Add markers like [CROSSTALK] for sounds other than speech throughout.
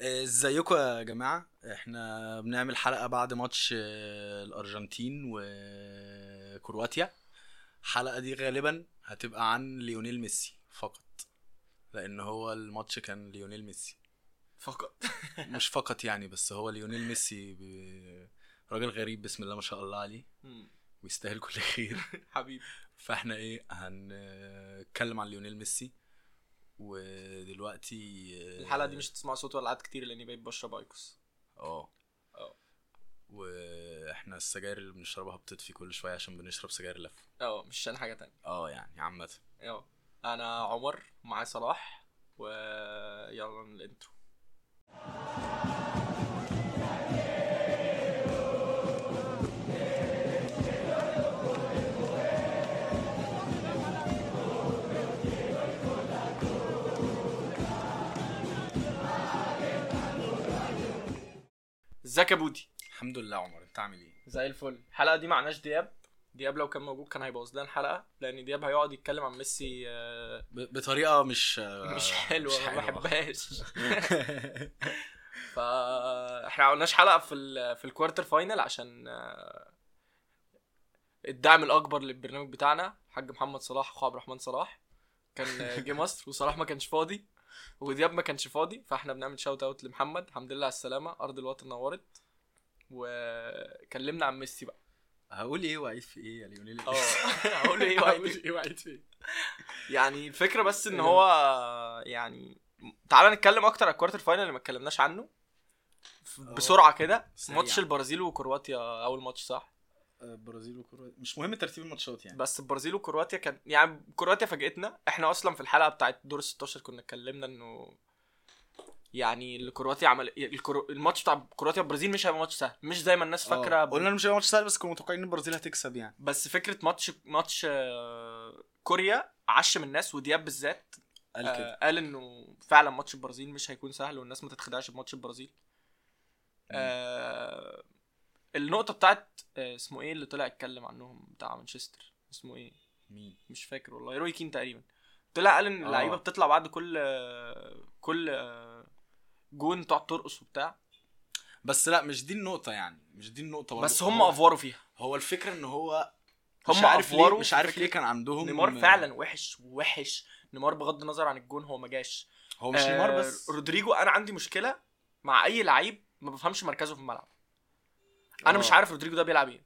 ازيكم يا جماعة؟ إحنا بنعمل حلقة بعد ماتش آه، الأرجنتين وكرواتيا. الحلقة دي غالبا هتبقى عن ليونيل ميسي فقط لأن هو الماتش كان ليونيل ميسي. فقط. [LAUGHS] مش فقط يعني بس هو ليونيل ميسي ب- راجل غريب بسم الله ما شاء الله عليه. ويستاهل كل خير. [LAUGHS] حبيبي. فاحنا إيه هنتكلم عن ليونيل ميسي. ودلوقتي آه، الحلقة دي مش هتسمع صوت ولا قعد كتير لاني بقيت بشرب ايكوس آه. آه. وإحنا السجاير اللي بنشربها بتطفي كل شوية عشان بنشرب سجاير لف. آه مش عشان حاجة تانية. آه يعني عامة. آه. أنا عمر معايا صلاح ويلا الإنترو. ازيك يا بودي؟ الحمد لله عمر انت عامل إيه؟ زي الفل. الحلقة دي ما معناش دياب. دياب لو كان موجود كان هيبوظ لنا الحلقة لأن دياب هيقعد يتكلم عن ميسي آه، بطريقة مش آه، مش حلوة ما حلوة. بحبهاش. [LAUGHS] فاحنا ما عملناش حلقة في ال... في ال quarter final عشان آه، الدعم الأكبر للبرنامج بتاعنا حاج محمد صلاح أخو عبد الرحمن صلاح. كان جه مصر وصلاح ما كانش فاضي. ودياب ما كانش فاضي فاحنا بنعمل shout out لمحمد. الحمد لله على السلامة. أرض الوطن نورت. وكلمنا عن ميسي بقى. هقول إيه وأعيد في إيه يا ليونيل؟ آه. [LAUGHS] هقول إيه وعيد إيه وأعيد في إيه. يعني الفكرة بس إن إيه؟ هو يعني تعالى نتكلم أكتر على ال quarter final اللي ما اتكلمناش عنه. آه. بسرعة كده. ماتش البرازيل وكرواتيا أول ماتش صح؟ آه، برازيل وكرواتيا. مش مهم ترتيب الماتشات يعني. بس البرازيل وكرواتيا كان يعني كرواتيا فاجئتنا. إحنا أصلا في الحلقة بتاعت دور ال 16 كنا اتكلمنا إنه يعني اللي كرواتيا عمل الكرو... الماتش بتاع كرواتيا والبرازيل مش هيبقى ماتش سهل. مش زي ما الناس آه، فاكرة قلنا مش هيبقى ماتش سهل بس كنا متوقعين إن البرازيل هتكسب يعني. بس فكرة match match آه، كوريا عشم الناس ودياب بالذات قال آه كده قال إنه فعلا ماتش البرازيل مش هيكون سهل والناس ما تتخدعش بماتش البرازيل آه النقطة بتاعت آه اسمه إيه اللي طلع اتكلم عنهم بتاع مانشستر؟ اسمه إيه؟ مين؟ مش فاكر والله روي كين تقريبا. طلع قال إن آه. اللعيبه بتطلع بعد كل آه كل آه جون تقعد ترقص وبتاع. بس لا مش دي النقطة يعني. مش دي النقطة برضه. بس هم أفوروا فيها. هو الفكرة إن هو هم مش عارف ليه مش عارف ليه كان عندهم نيمار فعلا وحش وحش. نيمار بغض النظر عن الجون هو ما جاش. هو مش آه، نيمار بس. رودريجو أنا عندي مشكلة مع أي لعيب ما بفهمش مركزه في الملعب. أنا آه. مش عارف رودريجو ده بيلعب إيه.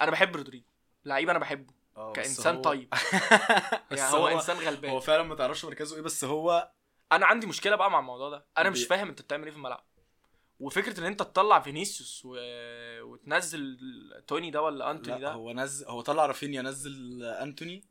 أنا بحب رودريجو. لعيب أنا بحبه. آه، كانسان هو- طيب. [LAUGHS] يعني هو, إنسان غلبان. هو فعلا ما تعرفش مركزه إيه بس هو أنا عندي مشكلة بقى مع الموضوع ده. أنا مش فاهم انت بتعمل إيه في الملعب. وفكرة ان انت تطلع فينيسيوس و... وتنزل توني ده ولا أنتوني لا ده؟ هو نزل هو طلع رافينيا نزل أنتوني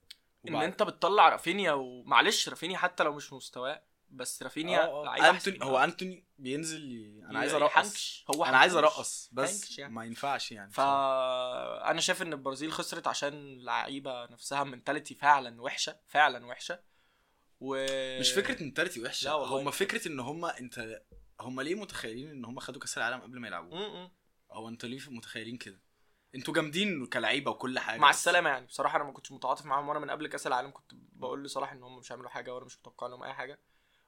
ان وبعد- انت بتطلع رافينيا ومعلش رافينيا حتى لو مش مستواه بس رافينيا آه، آه. لعيب أنتوني. هو أنتوني بينزل ي... أنا عايز أرقص. هو أنا عايز. أرقص بس يعني. ما ينفعش يعني فانا شايف إن البرازيل خسرت عشان اللعيبه نفسها mentality فعلا وحشة فعلا وحشة و مش فكرة mentality وحشة لا والله. هم فكرة إن هم أنت هم ليه متخيلين إن هم خدوا كأس العالم قبل ما يلعبوا. هو أنتوا ليه متخيلين كده أنتوا جامدين كلعيبة وكل حاجة مع السلامة يعني بصراحة أنا ما كنتش متعاطف معاهم وأنا من قبل كأس العالم كنت بقول لصلاح إن هم مش هيعملوا حاجة وأنا مش متوقع لهم أي حاجة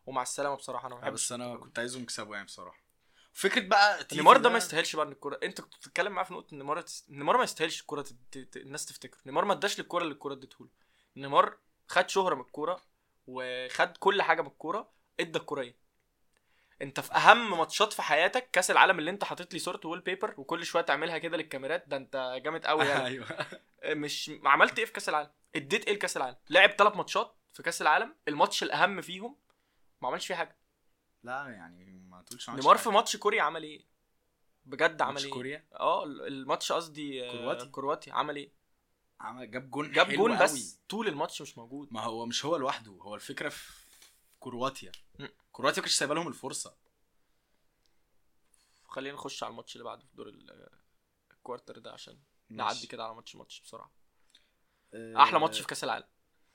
ومع السلامة بصراحة أنا ما آه، بس أنا كنت عايزهم يكسبوا يعني بصراحة. فكرة بقى نيمار ده ما يستاهلش بقى إن الكورة أنت كنت بتتكلم معاه في نقطة نيمار نيمار ما يستاهلش الكورة تت... ت... الناس تفتكره. نيمار ما اداش للكوره اللي الكورة اديته له. نيمار خد شهرة من الكورة وخد كل حاجة من الكورة ادى الكورة إيه؟ أنت في أهم ماتشات في حياتك كأس العالم اللي أنت حاطط لي صورته wallpaper وكل شوية تعملها كده للكاميرات ده أنت جامد قوي يعني. [LAUGHS] أيوه. مش عملت إيه في كأس العالم؟ اديت إيه لكأس العالم؟ لعب ثلاث ماتشات في كأس العالم الماتش الأهم فيهم ما عملش فيه حاجة. لا يعني ما تقولش نيمار. في ماتش كوريا عمل إيه؟ بجد عمل إيه؟ كوريا؟ آه الماتش قصدي آه، كرواتي. كرواتي. عمل إيه؟ عمل جاب جون جاب جون قوي. بس طول الماتش مش موجود. ما هو مش هو لوحده هو الفكرة في كرواتيا. م. كرواتيا كانتش سايبة لهم الفرصة. خلينا نخش على الماتش اللي بعده في دور ال- ال quarter ده عشان ماشي. نعدي كده على ماتش ماتش بسرعة. آه، أحلى ماتش في كأس العالم.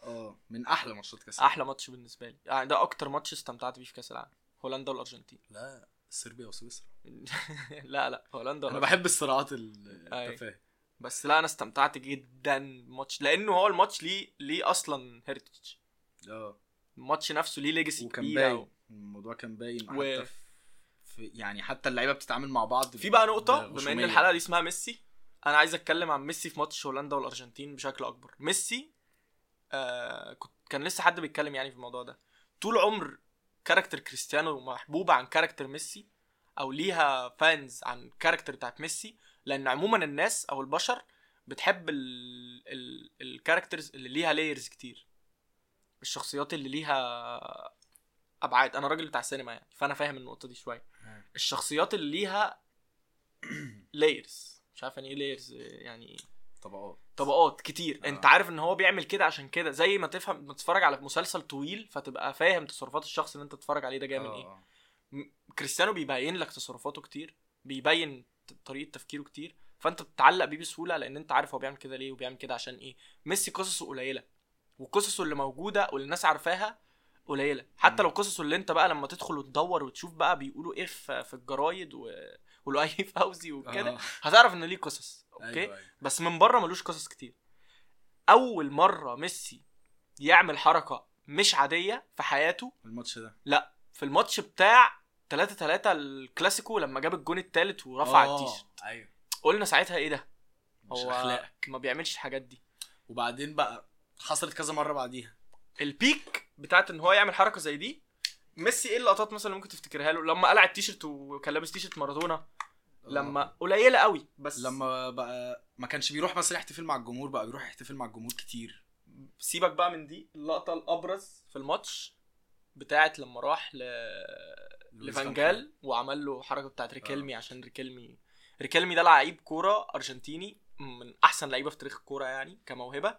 آه. من أحلى ماتشات كأس أحلى ماتش بالنسبة لي. يعني ده أكتر ماتش استمتعت بيه في كأس العالم. هولندا والأرجنتين. لا صربيا وسويسرا. [LAUGHS] لا لا هولندا أنا. بحب الصراعات ال- أي. أنت فاهم. بس لا أنا استمتعت جدا الماتش لأنه هو الماتش ليه ليه أصلا heritage آه. الماتش نفسه ليه legacy وكان باين. الموضوع كان باين و- حتى في يعني حتى اللعيبة بتتعامل مع بعض في بقى نقطة بما إن. الحلقة دي اسمها ميسي أنا عايز أتكلم عن ميسي في ماتش هولندا والأرجنتين بشكل أكبر. ميسي آه كنت كان لسه حد بيتكلم يعني في الموضوع ده. طول عمر character كريستيانو محبوبه عن character ميسي أو ليها fans عن character بتاعت ميسي لأن عموما الناس أو البشر بتحب ال ال ال characters اللي ليها layers كتير. الشخصيات اللي ليها أبعاد. أنا راجل بتاع سينما يعني فأنا فاهم النقطة دي شوية. الشخصيات اللي ليها [COUGHS] layers مش عارف يعني إيه layers يعني طبقات طبقات كتير آه. انت عارف ان هو بيعمل كده عشان كده زي ما تفهم ما تتفرج على مسلسل طويل فتبقى فاهم تصرفات الشخص اللي انت تتفرج عليه ده جاي من إيه آه. م- كريستيانو بيبين لك تصرفاته كتير بيبين طريقة تفكيره كتير فانت بتتعلق بيه بسهولة لأن انت عارف هو بيعمل كده ليه وبيعمل كده عشان إيه ميسي قصصه قليلة وقصصه اللي موجودة واللي الناس عارفاها قليلة حتى. لو قصصه اللي انت بقى لما تدخل وتدور وتشوف بقى بيقولوا إيه في في الجرايد و... ولؤي فوزي [LAUGHS] وكده آه. هتعرف إن ليه قصص أوكي؟ أيوة، أيوة. بس من بره ملوش قصص كتير. أول مرة ميسي يعمل حركة مش عادية في حياته الماتش ده. لا في الماتش بتاع 3 3 الكلاسيكو لما جاب الجون التالت ورفع آه، التيشيرت. أيوه. قلنا ساعتها إيه ده؟ مش هو أخلاقك. ما بيعملش الحاجات دي. وبعدين بقى حصلت كذا مرة بعديها. ال peak بتاعت إن هو يعمل حركة زي دي ميسي إيه اللقطات مثلا ممكن تفتكرها له؟ لما قلع التيشيرت وكان لابس تيشيرت مارادونا. لما قليلة قوي بس لما بقى ما كانش بيروح مثلا يحتفل مع الجمهور بقى بيروح يحتفل مع الجمهور كتير. سيبك بقى من دي اللقطة الأبرز في الماتش بتاعت لما راح ل... لفانجال وعمل له حركة بتاعت ريكيلمي عشان ريكيلمي ريكيلمي ده لعيب كورة أرجنتيني من أحسن لعيبة في تاريخ الكورة يعني كموهبة.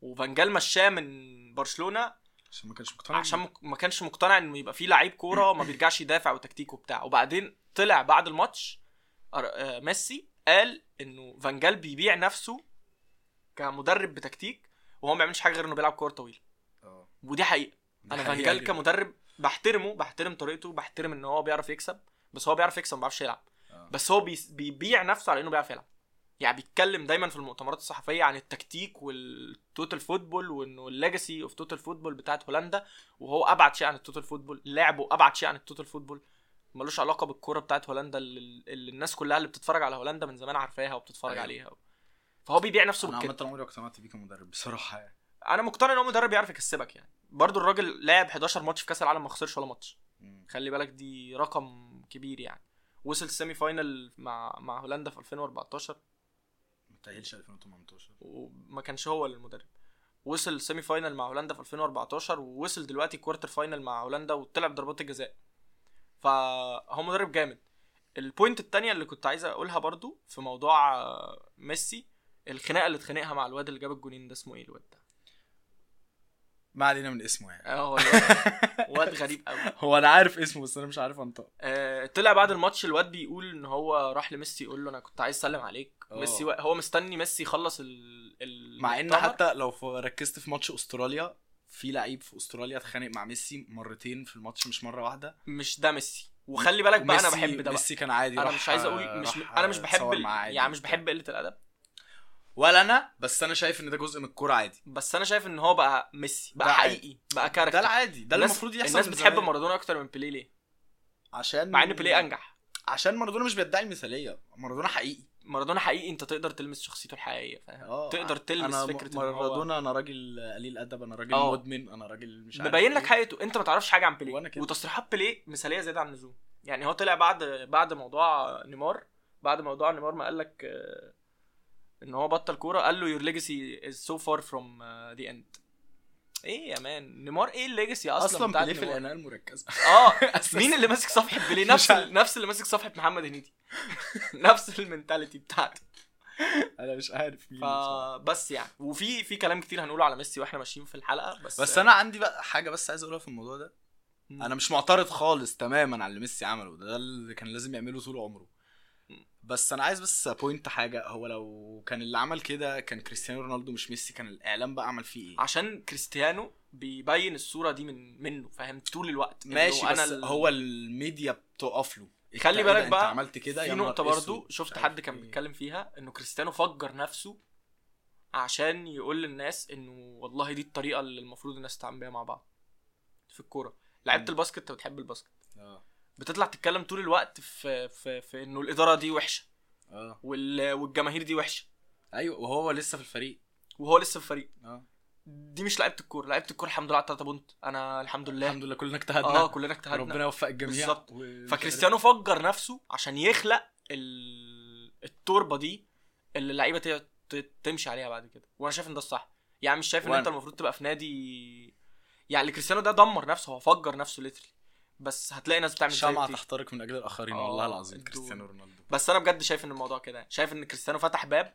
وفانجال مشاه من برشلونة عشان ما كانش مقتنع عشان ما كانش مقتنع إنه يبقى فيه لعيب كورة ما [COUGHS] بيرجعش يدافع وتكتيك وبتاع. وبعدين طلع بعد الماتش آه، ميسي قال إنه فانجال بيبيع نفسه كمدرب بتكتيك وهو ما بيعملش حاجة غير إنه بيلعب كوره طويله آه. ودي حقيقة. أنا فانجال. كمدرب بحترمه بحترم طريقته بحترم إن هو بيعرف يكسب بس هو بيعرف يكسب ما بيعرفش يلعب. آه. بس هو بيبيع نفسه على إنه بيعرف يلعب. يعني بيتكلم دايما في المؤتمرات الصحفية عن التكتيك وال total football وإنه ال legacy of total football بتاعت هولندا وهو أبعد شيء عن ال total football لعبه أبعد شيء عن ال total football ملوش علاقة بالكورة بتاعت هولندا اللي, اللي الناس كلها اللي بتتفرج على هولندا من زمان عارفاها وبتتفرج أيوة. عليها. فهو بيبيع نفسه أنا بالكده عامة عمري ما اقتنعت بيه كمدرب بصراحة يعني. أنا مقتنع إن هو مدرب يعرف يكسبك يعني. برضو الراجل لعب 11 ماتش في كأس العالم ما خسرش ولا ماتش. خلي بالك دي رقم كبير يعني. وصل ال semi final مع مع هولندا في 2014 ما تأهلش 2018 وما كانش هو المدرب. وصل ال semi final مع هولندا في 2014 ووصل دلوقتي quarter final مع هولندا وطلع بضربات الجزاء. فهو مدرب جامد ال point التانية اللي كنت عايز أقولها برضو في موضوع آه، ميسي الخناقة اللي اتخانقها مع الواد اللي جاب الجونين ده اسمه إيه الواد ده ما علينا من اسمه يعني آه [LAUGHS] واد غريب قوي هو أنا عارف اسمه بس أنا مش عارف انطق آه، طلع بعد الماتش الواد بيقول إن هو راح لميسي يقول له أنا كنت عايز أسلم عليك آه. ميسي. هو مستني ميسي يخلص ال... ال... مع إن. حتى لو ركزت في ماتش أستراليا في لعيب في أستراليا اتخانق مع ميسي مرتين في الماتش مش مرة واحدة. مش ده ميسي. وخلي بالك بقى أنا بحب ده بقى. ميسي كان عادي أنا مش عايز أقول مش أنا مش بحب يعني مش. بحب قلة الأدب. ولا أنا بس أنا شايف إن ده جزء من الكورة عادي. بس أنا شايف إن هو بقى ميسي بقى. حقيقي بقى character ده العادي. ده المفروض يحصل الناس بتحب. مارادونا أكتر من بيليه ليه؟ عشان مع إن بيليه أنجح. عشان مارادونا مش بيدعي المثالية. مارادونا حقيقي. مارادونا حقيقي انت تقدر تلمس شخصيته الحقيقية فاهم آه تقدر تلمس أنا فكرة إن هو- مارادونا أنا راجل قليل أدب أنا راجل آه. مدمن أنا راجل مش عارف مبين لك إيه. حقيقته أنت ما تعرفش حاجة عن بيليه. وتصريحات بيليه مثالية زيادة عن اللزوم يعني هو طلع بعد بعد موضوع نيمار بعد موضوع نيمار ما قال لك آه، إن هو بطل كورة قال له legacy is so far from uh, the end إيه يا مان نيمار إيه ال legacy أصلا, أصلا بيليه في؟ العنايه المركزه آه. [LAUGHS] مين اللي ماسك صفحة بيليه نفس. ال- نفس اللي ماسك صفحة محمد هنيدي [LAUGHS] نفس ال mentality بتاعته أنا مش عارف مين. فبس يعني وفي في كلام كتير هنقوله على ميسي وإحنا ماشيين في الحلقة بس بس أنا عندي بقى حاجة بس عايز أقولها في الموضوع ده. أنا مش معترض خالص تماما على اللي ميسي عمله ده, اللي كان لازم يعمله طول عمره. بس أنا عايز بس point حاجة هو لو كان اللي عمل كده كان كريستيانو رونالدو مش ميسي كان الإعلام بقى عمل فيه إيه؟ عشان كريستيانو بيبين الصورة دي من منه فاهم؟ طول الوقت. ماشي بس هو الميديا بتقف له. خلي إنت- بالك انت بقى عملت كده؟ في نقطة برضو. شفت حد كان إيه. بيتكلم فيها؟ إنه كريستيانو فجر نفسه عشان يقول للناس إنه والله دي الطريقة اللي المفروض الناس تتعامل بيها مع بعض في الكورة. لعيبه. الباسكت؟ أنت بتحب الباسكت؟ آه. بتطلع تتكلم طول الوقت في في في انه الاداره دي وحشه آه. وال... والجماهير دي وحشه. أيوه وهو لسه في الفريق. وهو لسه في الفريق. آه. دي مش لعيبة الكورة. لعيبة الكورة الحمد لله على 3 بونت. أنا الحمد لله. الحمد لله كلنا اجتهدنا. آه كلنا اجتهدنا. ربنا يوفق الجميع. بالظبط. و- فكريستيانو فجر نفسه عشان يخلق ال... التربة دي اللي اللعيبة ت... ت... تمشي عليها بعد كده. وأنا شايف إن ده الصح. يعني مش شايف إن وأنا. أنت المفروض تبقى في نادي يعني كريستيانو ده دمر نفسه. هو فجر نفسه literally بس هتلاقي ناس بتعمل شمعة. تحترق من أجل الآخرين آه، والله العظيم كريستيانو رونالدو بس أنا بجد شايف إن الموضوع كده. شايف إن كريستيانو فتح باب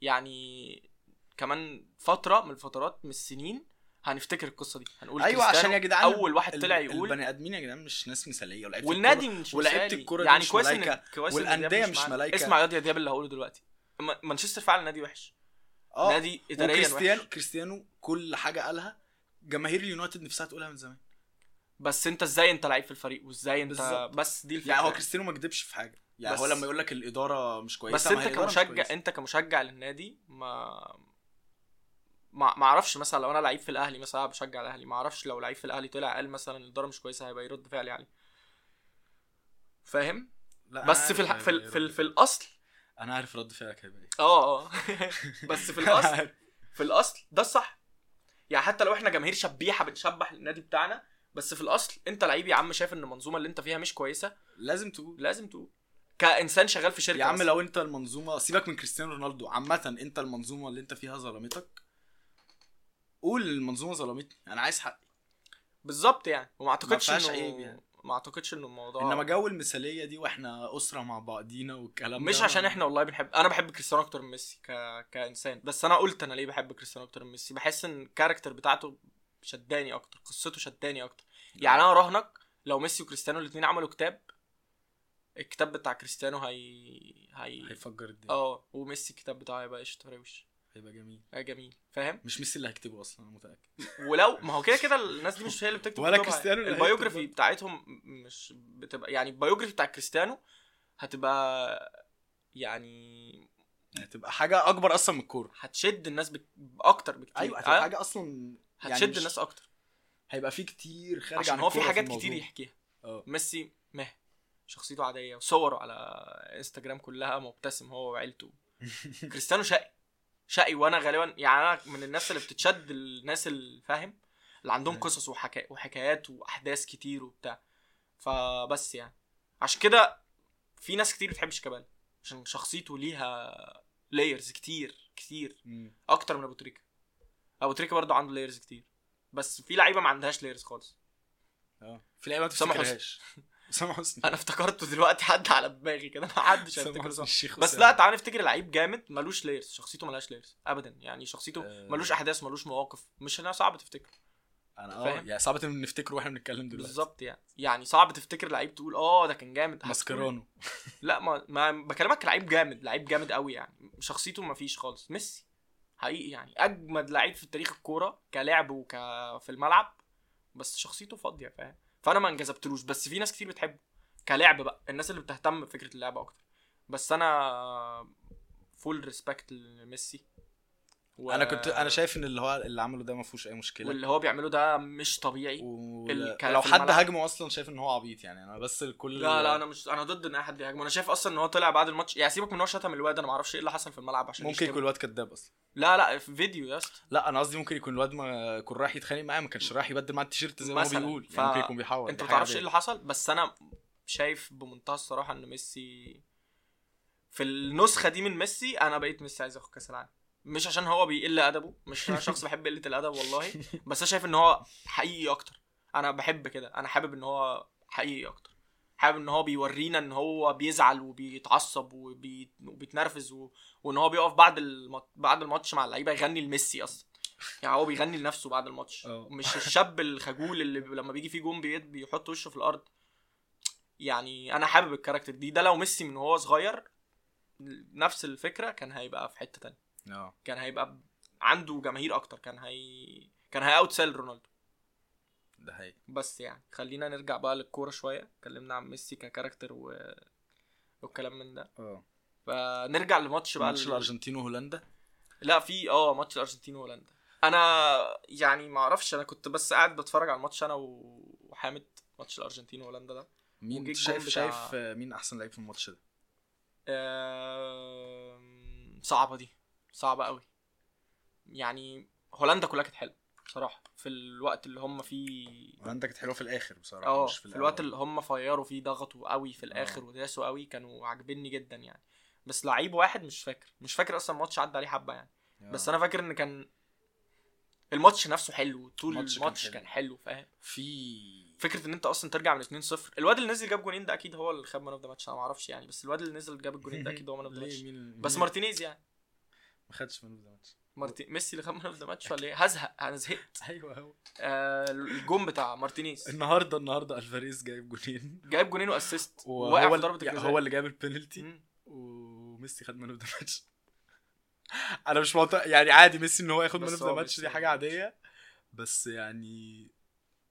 يعني كمان فترة من الفترات من السنين هنفتكر القصة دي هنقول أيوه كريستيانو عشان يا جدعان أول واحد طلع يقول البني آدمين يا جدعان مش ناس مثالية ولعيبة والنادي مش. الكرة دي يعني مش كويس ملايكة. كويس دياب مش. ملايكة. اسمع يا دياب اللي هقوله دلوقتي ما- مانشستر فعلا نادي وحش آه نادي اداريا وكريستيانو وحش كريستيانو كل حاجة قالها جماهير اليونايتد نفسها تقولها من زمان بس انت إزاي انت لعيب في الفريق؟ وازاي انت. بس دي الفكرة. يعني هو كريستيانو ما كدبش في حاجة. يعني هو لما يقول لك الإدارة مش كويسة بس انت كمشجع. انت كمشجع للنادي ما ما ما أعرفش مثلا لو أنا لعيب في الأهلي مثلا بشجع الأهلي ما أعرفش لو لعيب في الأهلي طلع قال مثلا الإدارة مش كويسة هيبقى يرد فعلي عليه فاهم؟ لا، بس في الح... في, ال... في, ال... في الأصل أنا عارف رد فعلك هيبقى إيه. آه آه. [LAUGHS] بس في [LAUGHS] الأصل في الأصل ده الصح. يعني حتى لو إحنا جماهير شبيحة بتشبح النادي بتاعنا بس في الأصل أنت لعيب يا عم شايف إن المنظومة اللي أنت فيها مش كويسة. لازم تقول. لازم تقول. كإنسان شغال في شركة يا عم مثلاً. لو أنت المنظومة سيبك من كريستيانو رونالدو عامة أنت المنظومة اللي أنت فيها ظلمتك. قول المنظومة ظلمتني أنا عايز حقي بالظبط يعني. وما أعتقدش انه يعني. ما أعتقدش إنه الموضوع إنما جو المثالية دي وإحنا أسرة مع بعضينا والكلام مش ده عشان إحنا والله بنحب أنا بحب كريستيانو أكتر من ميسي ك... كإنسان. بس أنا قلت أنا ليه بحب كريستيانو أكتر من ميسي. بحس إن ال character بتاعته شداني أكتر قصته شداني أكتر. يعني أنا راهنك لو ميسي وكريستيانو الاثنين عملوا كتاب الكتاب بتاع كريستيانو هي هي هيفجر الدنيا. آه وميسي الكتاب بتاعه هيبقى قشطة روش هيبقى جميل. آه جميل فاهم؟ مش ميسي اللي هيكتبه أصلا أنا متأكد. ولو ما هو كده كده الناس دي مش هي اللي بتكتب [LAUGHS] ولا. كريستيانو هيكتب بتاعتهم مش بتبقى يعني ال biography بتاع كريستيانو هتبقى يعني هتبقى حاجة أكبر أصلا من الكورة. هتشد الناس بك... أكتر بكتير. أيوه هتبقى آه، حاجة أصلا هتشد مش- الناس أكتر. هيبقى فيه كتير خارج عشان عن هو في حاجات الموضوع. كتير يحكيها. آه. ميسي مه. شخصيته عادية. وصوره على إنستجرام كلها مبتسم هو وعيلته. [LAUGHS] كريستيانو شقي. شقي وأنا غالبا يعني أنا من الناس اللي بتتشد الناس اللي فاهم؟ اللي عندهم أيوة. قصص وحكا... وحكايات وأحداث كتير وبتاع. فبس يعني. عشان كده في ناس كتير بتحب شيكابالا. عشان شخصيته ليها layers كتير كتير. مم. أكتر من أبو تريكة. أبو تريكة برضه عنده layers كتير. بس في لعيبة ما عندهاش layers خالص. آه. في لعيبة ما. تفتكرهاش اسامه [LAUGHS] حسني. أنا افتكرته دلوقتي حد على دماغي كده. ما حدش هيفتكر الشيخ بس. لا تعال نفتكر لعيب جامد ملوش layers شخصيته ملهاش layers ابدا. يعني شخصيته آه. ملوش أحداث ملوش مواقف. مش إنها صعب تفتكر. أنا آه؟ يعني صعب نفتكره وإحنا بنتكلم دلوقتي. بالظبط يعني. يعني صعب تفتكر لعيب تقول آه ده كان جامد. ماسكرانو لا ما, ما بكلمك لعيب جامد لعيب جامد قوي يعني. شخصيته ما فيش خالص. ميسي. حقيقي يعني. أجمد لعيب في تاريخ الكورة كلعب وك في الملعب بس شخصيته فاضية فاهم؟ فأنا ما انجذبتلوش بس في ناس كتير بتحبه كلعب بقى الناس اللي بتهتم بفكرة اللعب أكتر. بس أنا full respect لميسي. و... أنا كنت أنا شايف إن اللي هو اللي عمله ده ما فيهوش أي مشكلة. واللي هو بيعمله ده مش طبيعي. و... ال- لو حد. هاجمه أصلا شايف إن هو عبيط يعني. أنا بس الكل لا لا أنا مش أنا ضد إن أي حد يهاجم أنا شايف أصلا إن هو طلع بعد الماتش يعني سيبك من إن هو شتم الواد أنا ما أعرفش إيه اللي حصل في الملعب عشان ممكن. يكون الواد كداب أصلا. لا لا في فيديو يا اسطى. لا أنا قصدي ممكن يكون الواد ما يكون رايح يتخانق معاه ما كانش رايح يبدل معاه التيشيرت زي ما هو. بيقول. ف- يعني ممكن يكون بيحاول أنت ما تعرفش إيه. اللي حصل؟ بس أنا شايف بمنتهى الصراحة إن ميسي في النسخة دي من ميسي أنا بقيت ميسي عايز ياخد كأس العالم. مش عشان هو بيقل أدبه مش أنا شخص بحب قلة الأدب والله [LAUGHS] بس أنا شايف إن هو حقيقي أكتر. أنا بحب كده أنا حابب إن هو حقيقي أكتر. حابب إن هو بيورينا إن هو بيزعل وبيتعصب وبي... وبيتنرفز و... وإن هو بيقف بعد الم... بعد الماتش مع اللعيبة يغني لميسي أصلا. يعني هو بيغني لنفسه بعد الماتش. آه. مش الشاب الخجول اللي لما بيجي فيه جون بي- بيحط وشه في الأرض. يعني أنا حابب ال character دي. ده لو ميسي من وهو صغير نفس الفكرة كان هيبقى في حتة تانية. آه. كان هيبقى عنده جماهير أكتر كان هي كان هي outsell رونالدو. ده حقيقي. بس يعني خلينا نرجع بقى للكورة شوية. اتكلمنا عن ميسي ك character و... والكلام من ده. آه. فنرجع لماتش بقى ماتش ال- الأرجنتين وهولندا؟ لا في آه ماتش الأرجنتين وهولندا. أنا يعني ما أعرفش أنا كنت بس قاعد بتفرج على الماتش أنا وحامد ماتش الأرجنتين وهولندا ده. مين شايف بتاع- شايف آه، مين أحسن لعيب في الماتش ده؟ آم، صعبة دي. صعبة قوي يعني هولندا كلها كانت حلوة بصراحة في الوقت اللي هم فيه. هولندا كانت حلوة في الآخر بصراحة آه مش في, في الوقت. اللي هم فيروا فيه ضغطوا قوي في الآخر آه. وداسوا قوي كانوا عاجبني جدا يعني. بس لعيب واحد مش فاكر مش فاكر أصلا الماتش عدى عليه حبة يعني. آه. بس أنا فاكر إن كان الماتش نفسه حلو طول الماتش كان الماتش حلو. كان حلو فاهم؟ في فكرة إن أنت أصلا ترجع من 2-0 الواد اللي نزل جاب جونين ده أكيد هو اللي خد man of the match أنا ما أعرفش يعني بس الواد اللي نزل جاب الجونين ده [LAUGHS] أكيد هو man of the match بس مارتينيز يعني. ما خدش man of the match مارتي... ميسي اللي خد man of the match ولا إيه؟ هزهق. أنا زهقت. أيوه هو. آه الجون بتاع مارتينيز. النهارده النهارده ألفاريز جايب جونين. جايب جونين و assist. [LAUGHS] وهو وواقع في ضربة يعني الجزاء. هو اللي جاب البينالتي. وميسي خد man of the match أنا مش معتقد يعني عادي ميسي إن هو ياخد man of the match دي. حاجة عادية. بس يعني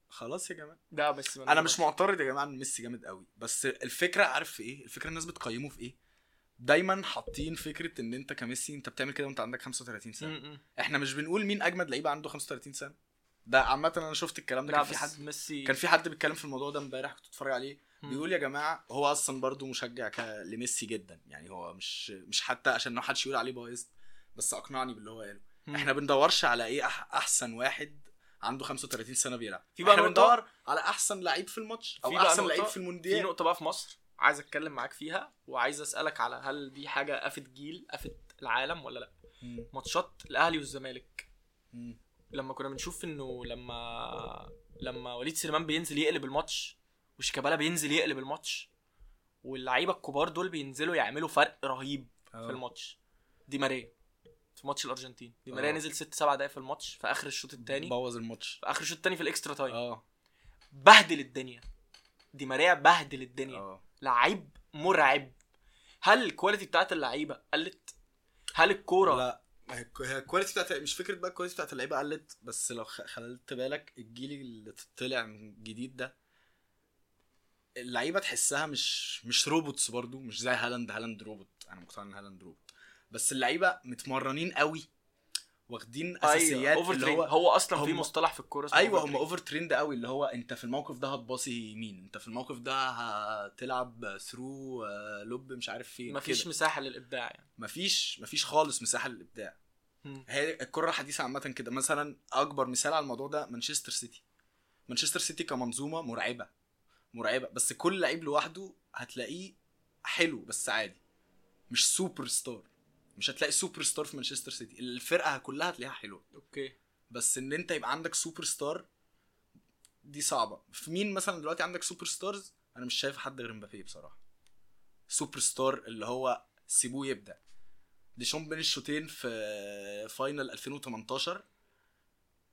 خلاص يا جماعة. ده بس أنا مش معترض يا جماعة إن ميسي جامد قوي. بس الفكرة عارف في إيه؟ الفكرة الناس بتقيمه في إيه؟ دايما حاطين فكرة إن أنت كميسي أنت بتعمل كده وأنت عندك 35 سنة. إحنا مش بنقول مين أجمد لعيبه عنده 35 سنة ده عامة أنا شفت الكلام ده كان في حد ميسي كان في حد بيتكلم في الموضوع ده امبارح كنت بتفرج عليه. بيقول يا جماعة هو أصلا برضو مشجع. لميسي جدا يعني هو مش مش حتى عشان ما حدش يقول عليه بايظ بس أقنعني باللي هو قاله. إحنا بندورش على إيه أح... أحسن واحد عنده 35 سنة بيلعب في بقى إحنا بندور على أحسن لعيب في الماتش أو في أحسن لعيب في في المونديال نقطة بقى في مصر عايز اتكلم معاك فيها وعايز اسألك على هل دي حاجة افت جيل افت العالم ولا لأ. ماتشات الأهلي والزمالك. لما كنا بنشوف إنه لما لما وليد سليمان بينزل يقلب الماتش وشيكابالا بينزل يقلب الماتش واللعيبة الكبار دول بينزلوا يعملوا فرق رهيب في آه. الماتش. دي ماريا في ماتش الأرجنتين. دي ماريا. نزل ست سبع دقايق في الماتش في آخر الشوط الثاني بوظ الماتش. في آخر الشوط الثاني في ال extra time. آه بهدل الدنيا. دي ماريا بهدل الدنيا. آه لعيب مرعب. هل ال quality بتاعت اللعيبة قلت؟ هل الكورة لا هي ال quality بتاعت مش فكرة بقى ال quality بتاعت اللعيبة قلت بس لو خ- خلت بالك الجيل اللي طلع من جديد ده اللعيبة تحسها مش مش robots برضو مش زي هالاند. هالاند روبوت أنا مقتنع إن هالاند روبوت بس اللعيبة متمرنين قوي. واخدين أساسيات over اللي هو, هو أصلا في هم- مصطلح في الكورة أيوه هم. over trained قوي اللي هو أنت في الموقف ده هتباصي يمين أنت في الموقف ده هتلعب through lob مش عارف فين مفيش كده. مساحة للإبداع يعني. مفيش مفيش خالص مساحة للإبداع. هي الكرة الحديثة عامة كده. مثلا أكبر مثال على الموضوع ده مانشستر سيتي. مانشستر سيتي كمنظومة مرعبة مرعبة. بس كل لعيب لوحده هتلاقيه حلو بس عادي مش سوبر ستار مش هتلاقي سوبر ستار في مانشستر سيتي الفرقة كلها هتلاقيها حلوة. okay. بس إن أنت يبقى عندك سوبر ستار دي صعبة. في مين مثلا دلوقتي عندك superstars أنا مش شايف حد غير مبابي بصراحة. سوبر ستار اللي هو سيبوه يبدأ. ديشامب بين الشوطين في final 2018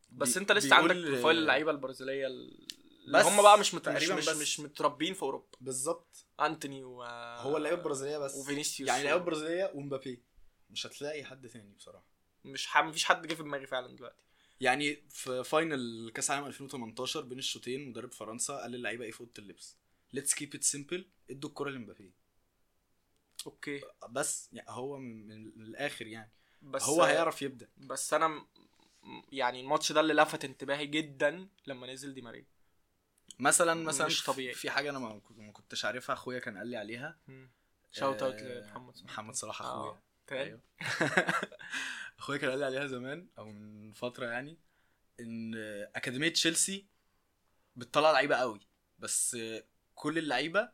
بس أنت لسه عندك profile اللعيبة البرازيلية ال- اللي هم بقى مش. مش تقريباً مش, بس. مش متربين في أوروبا. بالظبط. أنتوني و هو اللعيبه البرازيلية بس. وفينيسيوس. يعني اللعيبه البرازيليه ومبابي. مش هتلاقي حد تاني بصراحة. مش ح... مفيش حد جه في دماغي فعلا دلوقتي. يعني في final كأس العالم 2018 بين الشوطين مدرب فرنسا قال للعيبة إيه في اوضه اللبس let's keep it simple ادوا الكرة لمبابي. okay. بس يعني هو من, الآخر يعني. بس هو هيعرف يبدأ. بس أنا يعني الماتش ده اللي لفت انتباهي جدا لما نزل دي ماريا. مثلا مثلا مش طبيعي. في حاجة أنا ما كنت- ما كنتش عارفها أخويا كان قال لي عليها. shout out آه، لمحمد صلاح. محمد صلاح آه. اخويا تاني أيوه. [LAUGHS] أخويا كان قال لي عليها زمان أو من فترة يعني إن أكاديمية تشيلسي بتطلع لعيبة قوي بس كل اللعيبة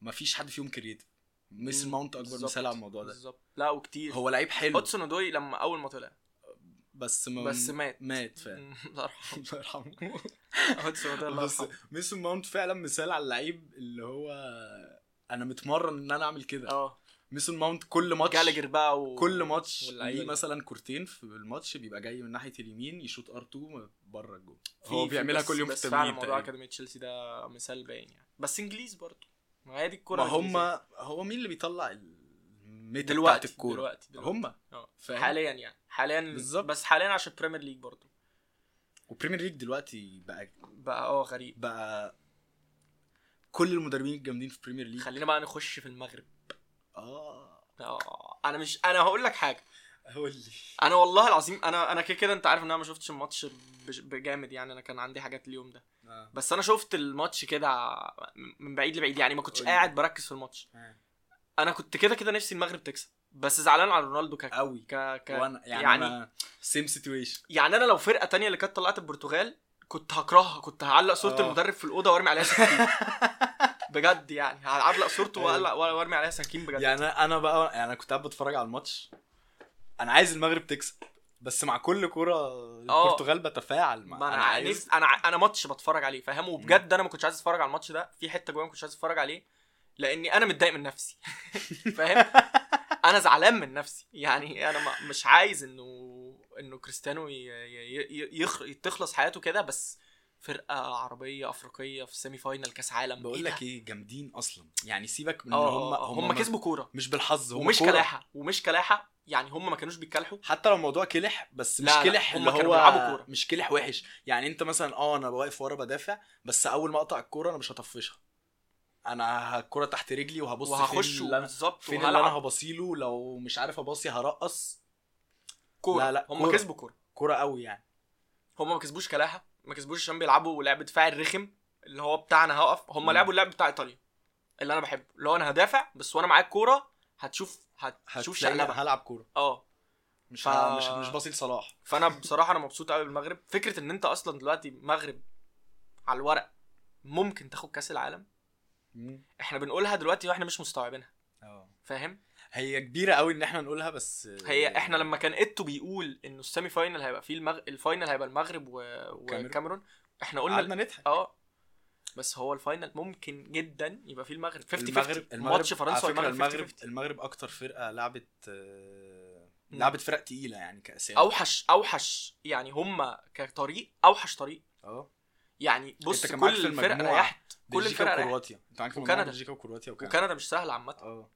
ما فيش حد فيهم creative ميسن مم. ماونت أكبر بالظبط. مثال على الموضوع ده. بالظبط. لا وكتير. هو لعيب حلو. هودسون أودوي لما أول ما طلع. بس ما بس مات. مات فعلا. [LAUGHS] الله يرحمه. [LAUGHS] الله يرحمه. هودسون أودوي الله يرحمه. ميسون ماونت فعلا مثال على اللعيب اللي هو أنا متمرن إن أنا أعمل كده. آه. ميسون ماونت كل ماتش جالجر بقى و... كل ماتش ليه. مثلا كورتين في الماتش بيبقى جاي من ناحية اليمين يشوط R2 بره الجول هو بيعملها بس- كل يوم في بس فعلا التمرين موضوع تقريباً. أكاديمية تشيلسي ده مثال باين يعني. بس إنجليز برضه ما هي دي الكوره ما هم. هو مين اللي بيطلع ال meta دلوقتي بتاعت الكورة؟ دلوقتي, دلوقتي. هم. فاهم؟ حاليا يعني. حاليا بالظبط. بس حاليا عشان بريمير ليج برضه وبريمير ليج دلوقتي بقى بقى آه غريب. بقى كل المدربين الجامدين في بريمير ليج خلينا بقى نخش في المغرب. آه. آه أنا مش أنا هقول لك حاجة. قول لي. أنا والله العظيم أنا أنا كده كده أنت عارف إن أنا ما شفتش الماتش بج- بجامد يعني. أنا كان عندي حاجات اليوم ده. بس أنا شفت الماتش كده من بعيد لبعيد يعني. ما كنتش. قاعد بركز في الماتش. أنا كنت كده كده نفسي المغرب تكسب. بس زعلان على رونالدو ك قوي. ك, ك... وأنا يعني, يعني- same situation يعني أنا لو فرقة تانية اللي كانت طلعت البرتغال كنت هكرهها. كنت هعلق صورة آه. المدرب في الأوضة وأرمي عليها [LAUGHS] بجد يعني. هعلق صورته. وأقلق- وأرمي عليها سكين بجد. يعني أنا أنا بقى يعني أنا كنت قاعد بتفرج على الماتش. أنا عايز المغرب تكسب بس مع كل كورة البرتغال بتفاعل. ما أنا عايز أنا أنا ماتش بتفرج عليه فاهم وبجد أنا ما كنتش عايز أتفرج على الماتش ده. في حتة جوايا ما كنتش عايز أتفرج عليه لأني أنا متضايق من نفسي. [LAUGHS] فاهم؟ أنا زعلان من نفسي. يعني أنا ما مش عايز إنه إنه كريستيانو ي- ي- ي- يخ... تخلص حياته كده بس فرقة عربية أفريقية في semi final كأس عالم. بقول ده؟ لك إيه جامدين أصلا. يعني سيبك من آه هم هم هم كسبوا كورة. مش بالحظ هم ومش كورة. كلاحة ومش كلاحة. يعني هم ما كانوش بيتكلحوا. حتى لو الموضوع كلح بس مش لا، كلح هم اللي كانوا هو بيلعبوا كورة. مش كلح وحش. يعني أنت مثلا آه أنا واقف ورا بدافع بس أول ما أقطع الكورة أنا مش هطفشها. أنا الكورة تحت رجلي وهبص وهخش فين اللي أنا بالظبط فين اللي أنا هبصيله لو مش عارف ابصي هرقص. كورة. لا، لا، هم كورة. كسبوا كورة. كورة قوي يعني. هم ما كسبوش كلاحة. ما كسبوش عشان بيلعبوا لعب دفاعي الرخم اللي هو بتاعنا هقف. هم. لعبوا اللعب بتاع إيطاليا اللي أنا بحبه. اللي هو أنا هدافع بس وأنا معاك كوره هتشوف هتشوف شقلبه هلعب كورة. آه. مش ف-. مش مش باصي لصلاح فأنا [LAUGHS] بصراحة أنا مبسوط قوي بالمغرب. فكرة إن أنت أصلا دلوقتي مغرب على الورق ممكن تاخد كأس العالم؟ إحنا بنقولها دلوقتي وإحنا مش مستوعبينها. آه. فاهم؟ هي كبيرة قوي إن إحنا نقولها بس هي إحنا لما كان إيتو بيقول إنه ال semi final هيبقى فيه المغ... ال final هيبقى المغرب و... والكاميرون. إحنا قلنا قعدنا نضحك. آه بس هو ال final ممكن جدا يبقى فيه المغرب. 50 المغرب 50 المغرب ماتش فرنسا والمغرب 50 المغرب 50 المغرب أكتر فرقة لعبت آه،. لعبت فرق تقيلة يعني كأسامي. أوحش أوحش يعني هم كطريق أوحش طريق. آه. يعني بص كل الفرق ريحت كل الفرق ريحت. وكرواتيا. أنت معاك وكندا. بلجيكا وكرواتيا وكندا وكندا مش سهله عامة. آه.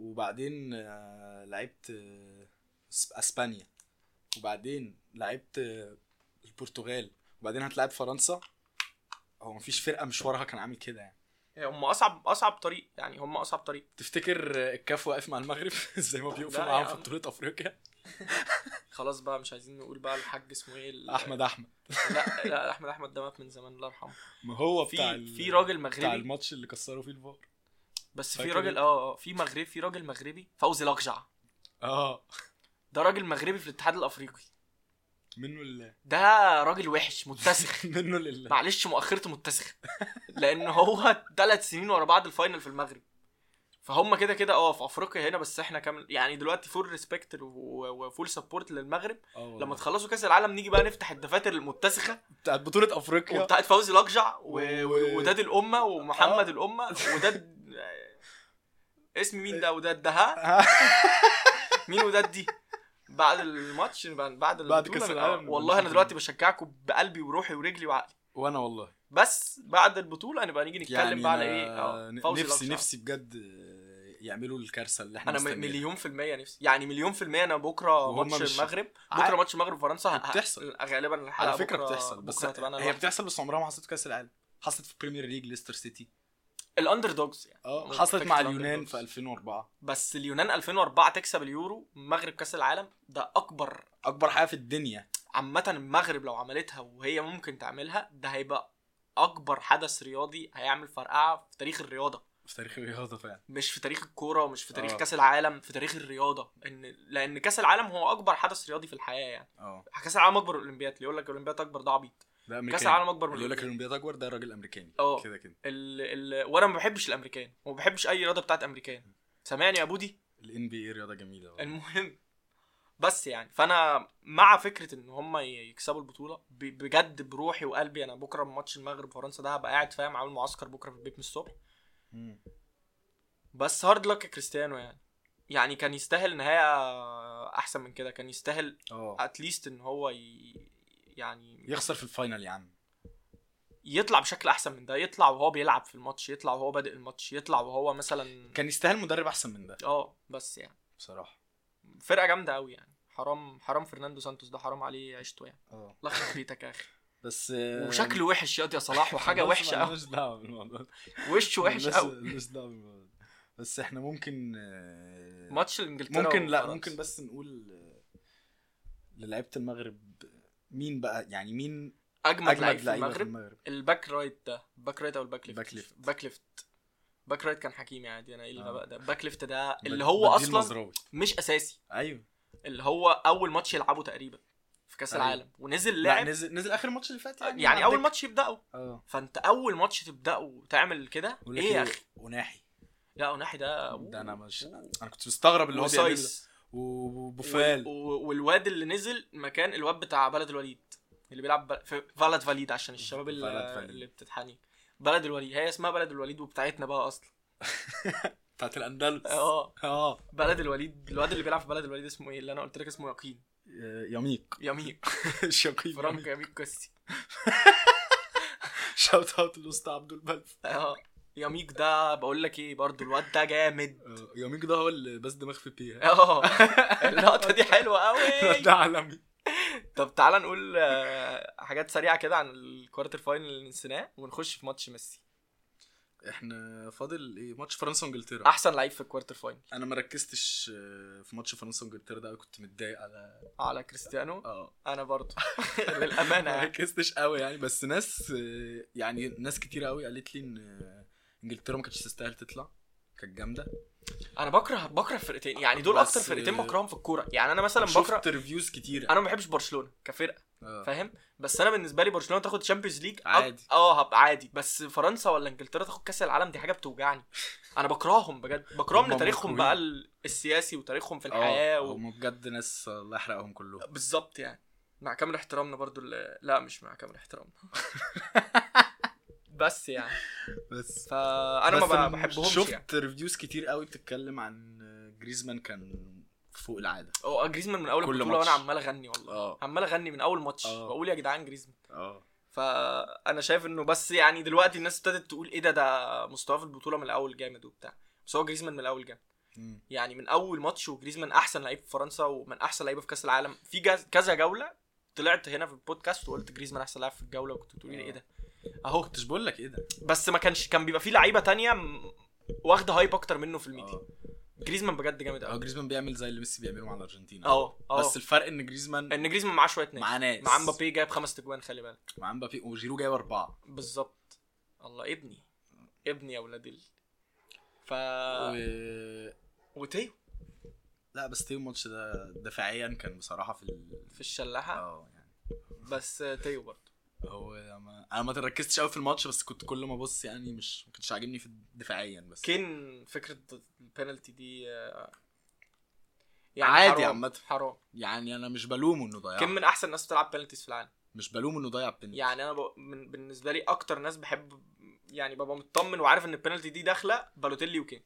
وبعدين آه، لعبت آه، إسبانيا. وبعدين لعبت آه، البرتغال. وبعدين هتلعب فرنسا. هو مفيش فرقة مشوارها كان عامل كده يعني. هم أصعب أصعب طريق يعني هم أصعب طريق. تفتكر الكاف واقف مع المغرب؟ [LAUGHS] زي ما بيقفوا معاهم في. بطولة أفريقيا؟ [LAUGHS] خلاص بقى مش عايزين نقول بقى الحاج اسمه إيه أحمد أحمد. [LAUGHS] لا لا أحمد أحمد ده مات من زمان الله يرحمه. ما هو في بتاع في راجل بتاع مغربي. الماتش اللي كسروا فيه الفار. بس في راجل إيه؟ آه في مغرب في راجل مغربي فوزي لقجع. آه. ده راجل مغربي في الاتحاد الأفريقي. منه لله. ده راجل وحش متسخ. [LAUGHS] منه لله. معلش مؤخرته متسخ. لأن هو ثلاث سنين ورا بعض ال final في المغرب. فهم كده كده آه في أفريقيا هنا بس إحنا كامل يعني دلوقتي full respect و full support للمغرب. والله. لما تخلصوا كأس العالم نيجي بقى نفتح الدفاتر المتسخة. بتاعت بطولة أفريقيا. وبتاعت فوزي لقجع و... و- وداد الأمة ومحمد آه. الأمة وداد [LAUGHS] اسم مين ده وداد ده؟ ها؟ [LAUGHS] مين وداد دي؟ بعد الماتش بعد بعد أنا- العالم آه، والله أنا دلوقتي بشجعكم بقلبي وروحي ورجلي وعقلي. وأنا والله. بس بعد البطولة نبقى نيجي نتكلم يعني بقى على إيه؟ آه نفسي. نفسي بجد يعملوا الكارثة اللي إحنا أنا م- مستنيينها. مليون في المية نفسي. يعني مليون في المية أنا بكرة وهم ماتش مش- المغرب. بكرة ماتش المغرب وفرنسا بتحصل. غالبا الحلقة على فكرة بكرة بتحصل. بس بكرة هتبقى أنا هي. بتحصل بس عمرها ما حصلت في كأس العالم. حصلت في Premier League ليستر سيتي ال underdogs يعني. آه حصلت مع اليونان. في 2004 بس اليونان 2004 تكسب اليورو المغرب كأس العالم. ده أكبر أكبر حاجة في الدنيا. عامة المغرب لو عملتها وهي ممكن تعملها ده هيبقى أكبر حدث رياضي هيعمل فرقعة في تاريخ الرياضة. في تاريخ الرياضة فعلا. مش في تاريخ الكورة ومش في تاريخ آه. كأس العالم في تاريخ الرياضة. ان لأن كأس العالم هو أكبر حدث رياضي في الحياة يعني. آه. كأس العالم أكبر الأولمبياد. اللي يقول لك الأولمبياد أكبر ده عبيط. ده أمريكاني كاس العالم أكبر من اللي يقول لك. الأولمبياد أكبر ده راجل أمريكاني آه. كده كده ال ال وأنا ما بحبش الأمريكان وما بحبش أي رياضة بتاعت أمريكان سامعني يا بودي ال NBA رياضة جميلة والله. المهم بس يعني فأنا مع فكرة إن هم يكسبوا البطولة ب- بجد بروحي وقلبي أنا بكرة ماتش المغرب فرنسا ده هبقى قاعد فاهم عامل معسكر بكرة في البيت من الصبح مم. بس hard luck كريستيانو يعني يعني كان يستاهل نهاية أحسن من كده كان يستاهل آه at least إن هو ي... يعني يخسر في ال final يا عم. يطلع بشكل أحسن من ده يطلع وهو بيلعب في الماتش يطلع وهو بادئ الماتش يطلع وهو مثلا كان يستاهل مدرب أحسن من ده. آه بس يعني. بصراحة. فرقة جامدة قوي يعني. حرام حرام فرناندو سانتوس ده حرام عليه عيشته يعني. آه. الله يخرب بيتك يا أخي. [LAUGHS] بس وشكله وحش ياض يا صلاح وحاجة [LAUGHS] وحشة قوي مالناش دعوة بالموضوع. وشه [LAUGHS] وحش قوي مالناش دعوة بالموضوع. بس إحنا ممكن ماتش انجلترا ممكن لا. ممكن بس نقول للعيبة المغرب مين بقى يعني مين أجمد, أجمد لعيب في المغرب؟ المغرب؟ ال back right ده. back right أو ال back left؟ back left. back left. back right كان حكيمي عادي أنا إيه آه. الغباء ده؟ back left ده اللي هو أصلا مزراوي. مش أساسي. أيوه. اللي هو أول ماتش يلعبه تقريبا في كأس أيوة. العالم. ونزل لعب نزل نزل آخر ماتش اللي فات يعني؟ يعني أول. ماتش يبدأه. آه. فأنت أول ماتش تبدأه وتعمل كده؟ إيه يا أخي؟ وناحي لا وناحي ده ده أنا مش أنا كنت مستغرب اللي هو بيعمله وبوفال. والواد اللي نزل مكان الواد بتاع بلد الوليد اللي بيلعب بل- في فالد فاليد عشان الشباب بلد اللي. اللي بتتحني. بلد الوليد. هي اسمها بلد الوليد وبتاعتنا بقى أصلا. [LAUGHS] بتاعت الأندلس. آه. آه. بلد الوليد الواد اللي بيلعب في بلد الوليد اسمه إيه؟ اللي أنا قلت لك اسمه يقين. يميق. يميق. [LAUGHS] شقيق فرانك يميق. كسي شوت اوت لوسط عبد البلف. آه. يميق ده بقول لك إيه برضو الواد ده جامد. آه، يميق ده هو اللي بس دماغ في بيها [LAUGHS] آه. اللقطة دي حلوة قوي [LAUGHS] ده عالمي. طب تعالى نقول آه، حاجات سريعة كده عن ال quarter final اللي نسيناه ونخش في ماتش ميسي. إحنا فاضل إيه؟ ماتش فرنسا وإنجلترا. أحسن لعيب في ال quarter final أنا ما ركزتش آه، في ماتش فرنسا وإنجلترا ده كنت متضايق على على كريستيانو؟ آه. أنا برضو [LAUGHS] للأمانة. ما. ركزتش قوي يعني بس ناس يعني ناس كتير قوي قالت لي إن انجلترا ما كانتش تستاهل تطلع. كانت جامدة. أنا بكره بكره فرقتين. يعني دول أكتر فرقتين بكرههم في الكورة. يعني أنا مثلا بكره شفت reviews كتير أنا ما بحبش برشلونة كفرقة. آه. فاهم؟ بس أنا بالنسبة لي برشلونة تاخد Champions League عادي. آه هبقى عادي. بس فرنسا ولا إنجلترا تاخد كأس العالم دي حاجة بتوجعني. [LAUGHS] أنا بكرههم بجد. بكرههم هم لتاريخهم. بقى ال- السياسي وتاريخهم في آه الحياة و... هم بجد ناس الله يحرقهم كلهم. بالظبط يعني. مع كامل احترامنا برضو. لا مش مع كامل احترامنا. [LAUGHS] بس يعني. بس. فأنا ما بحبهمش شفت يعني reviews كتير قوي بتتكلم عن جريزمان كان فوق العادة. هو جريزمان من أول كل البطولة. وأنا عمال أغني والله. آه. عمال أغني من أول ماتش. آه. بقول يا جدعان جريزمان آه. فأنا شايف إنه بس يعني دلوقتي الناس ابتدت تقول إيه ده ده مستواه في البطولة من الأول جامد وبتاع. بس هو جريزمان من الأول جامد. مم. يعني من أول ماتش وجريزمان أحسن لعيب في فرنسا ومن أحسن لعيبة في كأس العالم. في. كذا جولة طلعت هنا في البودكاست وقلت جريزمان أحسن لاعب في الجولة وكنت بتقولي لي إيه ده. اهو كنتش بقول لك إيه ده. بس ما كانش كان بيبقى في لعيبة تانية واخدة hype أكتر منه في الميديا. آه. جريزمان بجد جامد قوي جريزمان بيعمل زي اللي ميسي بيعمله مع الأرجنتين. آه آه بس الفرق إن جريزمان إن جريزمان معاه شوية ناس. معاه ناس. مع مبابي جايب خمس اجوان خلي بالك. مع مبابي وجيرو جايب أربعة. بالظبط. الله ابني. ابني يا ولاد ال ف و... وتيو. لا بس تيو الماتش ده دفاعيا كان بصراحة في ال... في الشلاحة. آه يعني. بس تيو برضه. هو ما... أنا ما تركزتش قوي في الماتش بس كنت كل ما أبص يعني مش ما كنتش عاجبني في دفاعيا بس. كين فكرة البينالتي دي آه، عادي حرام عامة. حرام. يعني أنا مش بلومه إنه كين ضيعها من أحسن الناس بتلعب penalties في العالم. مش بلومه إنه ضيع بنت يعني أنا ب... من... بالنسبة لي أكتر ناس بحب يعني ببقى مطمن وعارف إن البينالتي دي داخلة بالوتيلي وكين.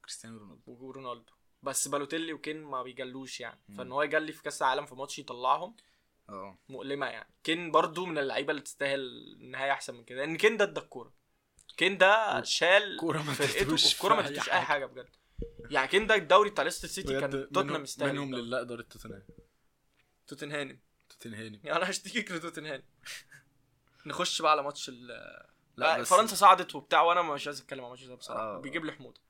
كريستيانو رونالدو. ورونالدو. بس بالوتيلي وكين ما بيجلوش يعني. فإن هو يجلي في كأس العالم في ماتش يطلعهم آه. مؤلمة يعني. كين برضو من اللعيبة اللي تستاهل نهايه أحسن من كده. لأن كين ده ادى الكورة. كين ده شال كورة ما فرقته. تدوش الكورة ما تدوش أي حاجة. حاجة بجد. يعني كين ده الدوري بتاع ليستر سيتي كان توتنهام يستاهل. منهم. لله إدارة توتنهام. توتنهام. توتنهام. يعني أنا هشتكيك لتوتنهام نخش بقى على ماتش ال لا فرنسا صعدت وبتاع وأنا مش عايز أتكلم عن الماتش ده بصراحة. آه. بيجيب لي حموضة.